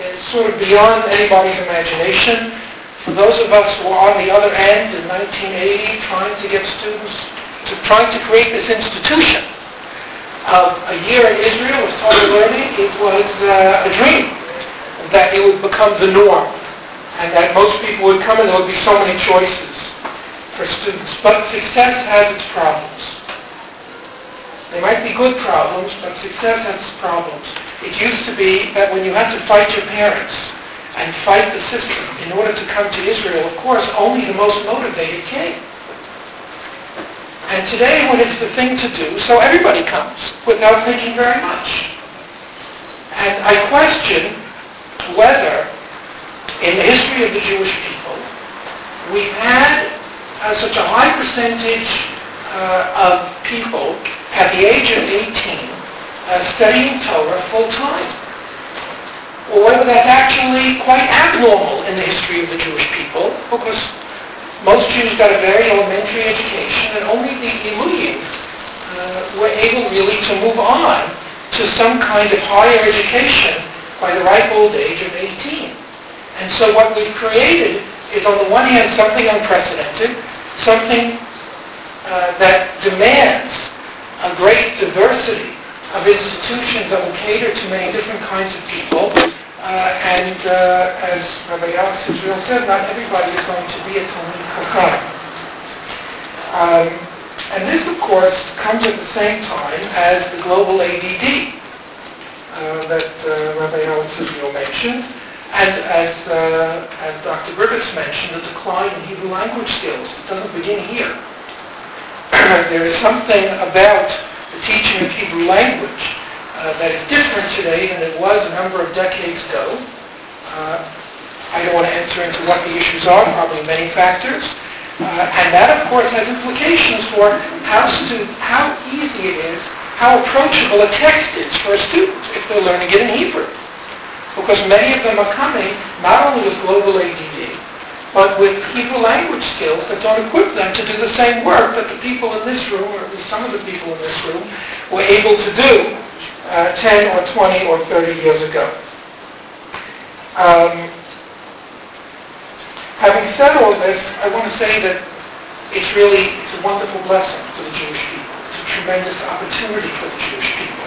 is sort of beyond anybody's imagination. For those of us who are on the other end in 1980 trying to get students, to trying to create this institution of a year in Israel of Torah learning, it was uh, a dream that it would become the norm and that most people would come and there would be so many choices for students. But success has its problems. They might be good problems, but success has its problems. It used to be that when you had to fight your parents and fight the system in order to come to Israel, of course, only the most motivated came. And today, when it's the thing to do, so everybody comes without thinking very much. And I question whether, in the history of the Jewish people, we've had uh, such a high percentage uh, of people at the age of 18 uh, studying Torah full time. Or whether that's actually quite abnormal in the history of the Jewish people, because most Jews got a very elementary education, and only the Iluyim uh, were able really to move on to some kind of higher education by the ripe old age of 18. And so what we've created is, on the one hand, something unprecedented, something uh, that demands a great diversity of institutions that will cater to many different kinds of people. Uh, and uh, as Rabbi Alex Israel said, not everybody is going to be a Talmid Chacham. Um, and this, of course, comes at the same time as the global ADD uh, that uh, Rabbi Alex Israel mentioned, and as, uh, as Dr. Gribetz mentioned, the decline in Hebrew language skills. It doesn't begin here. *clears throat* there is something about the teaching of Hebrew language uh, that is different today than it was a number of decades ago. Uh, I don't want to enter into what the issues are, probably many factors. Uh, and that, of course, has implications for how, stu- how easy it is, how approachable a text is for a student if they're learning it in Hebrew. Because many of them are coming not only with global ADD, but with Hebrew language skills that don't equip them to do the same work that the people in this room, or at least some of the people in this room, were able to do uh, 10 or 20 or 30 years ago. Um, Having said all this, I want to say that it's really it's a wonderful blessing for the Jewish people. It's a tremendous opportunity for the Jewish people.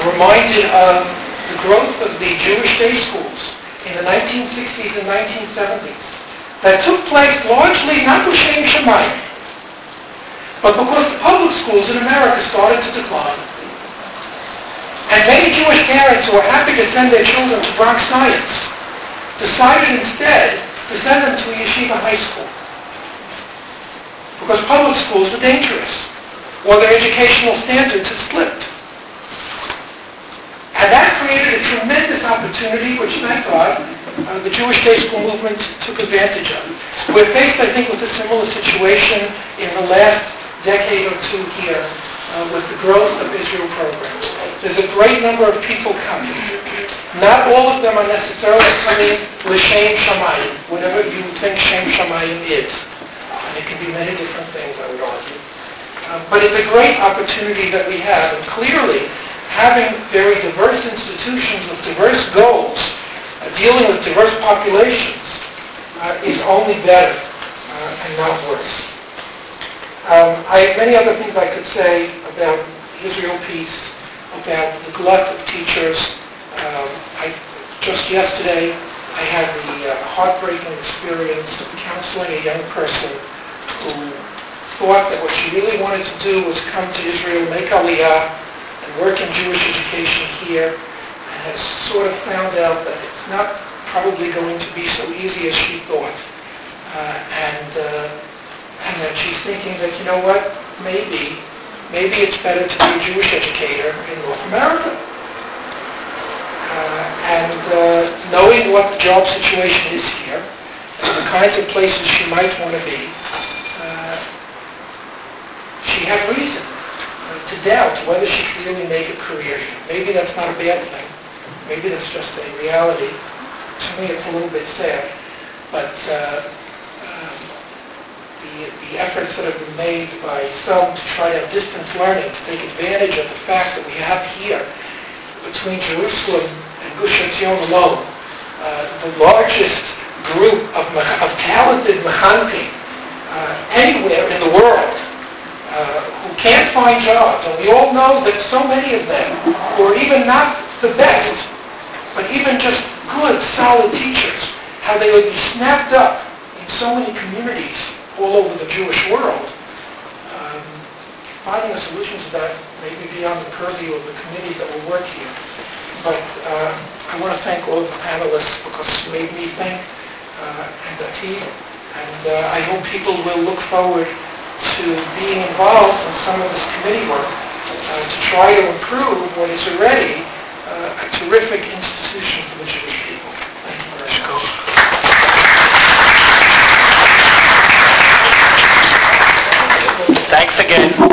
I'm reminded of the growth of the Jewish day schools in the 1960s and 1970s that took place largely not with Shem Shamayim, but because the public schools in America started to decline. And many Jewish parents who were happy to send their children to Bronx Science decided instead to send them to a yeshiva high school. Because public schools were dangerous, or their educational standards had slipped. And that created a tremendous opportunity, which, thank God, uh, the Jewish day school movement took advantage of. We're faced, I think, with a similar situation in the last decade or two here uh, with the growth of Israel programs. There's a great number of people coming. Not all of them are necessarily coming l'shem shamayim, whatever you think shem shamayim is. And it can be many different things, I would argue. Um, but it's a great opportunity that we have. And clearly, having very diverse institutions with diverse goals, dealing with diverse populations, uh, is only better uh, and not worse. Um, I have many other things I could say about Israel peace, about the glut of teachers. Um, I, just yesterday, I had the uh, heartbreaking experience of counseling a young person who thought that what she really wanted to do was come to Israel, make aliyah, and work in Jewish education here and has sort of found out that it's not probably going to be so easy as she thought. Uh, and, uh, and that she's thinking that, you know what, maybe, maybe it's better to be a Jewish educator in North America. Uh, and uh, knowing what the job situation is here, and the kinds of places she might want to be, uh, she had reason to doubt whether she could really make a career here. Maybe that's not a bad thing. Maybe that's just a reality. To me, it's a little bit sad. But uh, um, the, the efforts that have been made by some to try to have distance learning, to take advantage of the fact that we have here, between Jerusalem and Gush Etzion alone, uh, the largest group of, of talented mechanchim uh, anywhere in the world, uh, who can't find jobs. And we all know that so many of them, who are even not the best, but even just good, solid teachers, how they would be snapped up in so many communities all over the Jewish world. Um, finding a solution to that may be beyond the purview of the committees that will work here. But uh, I want to thank all of the panelists because it made me think, uh, and team. And uh, I hope people will look forward to being involved in some of this committee work uh, to try to improve what is already uh, a terrific institution for the Jewish people. Thank you very much. Thanks again.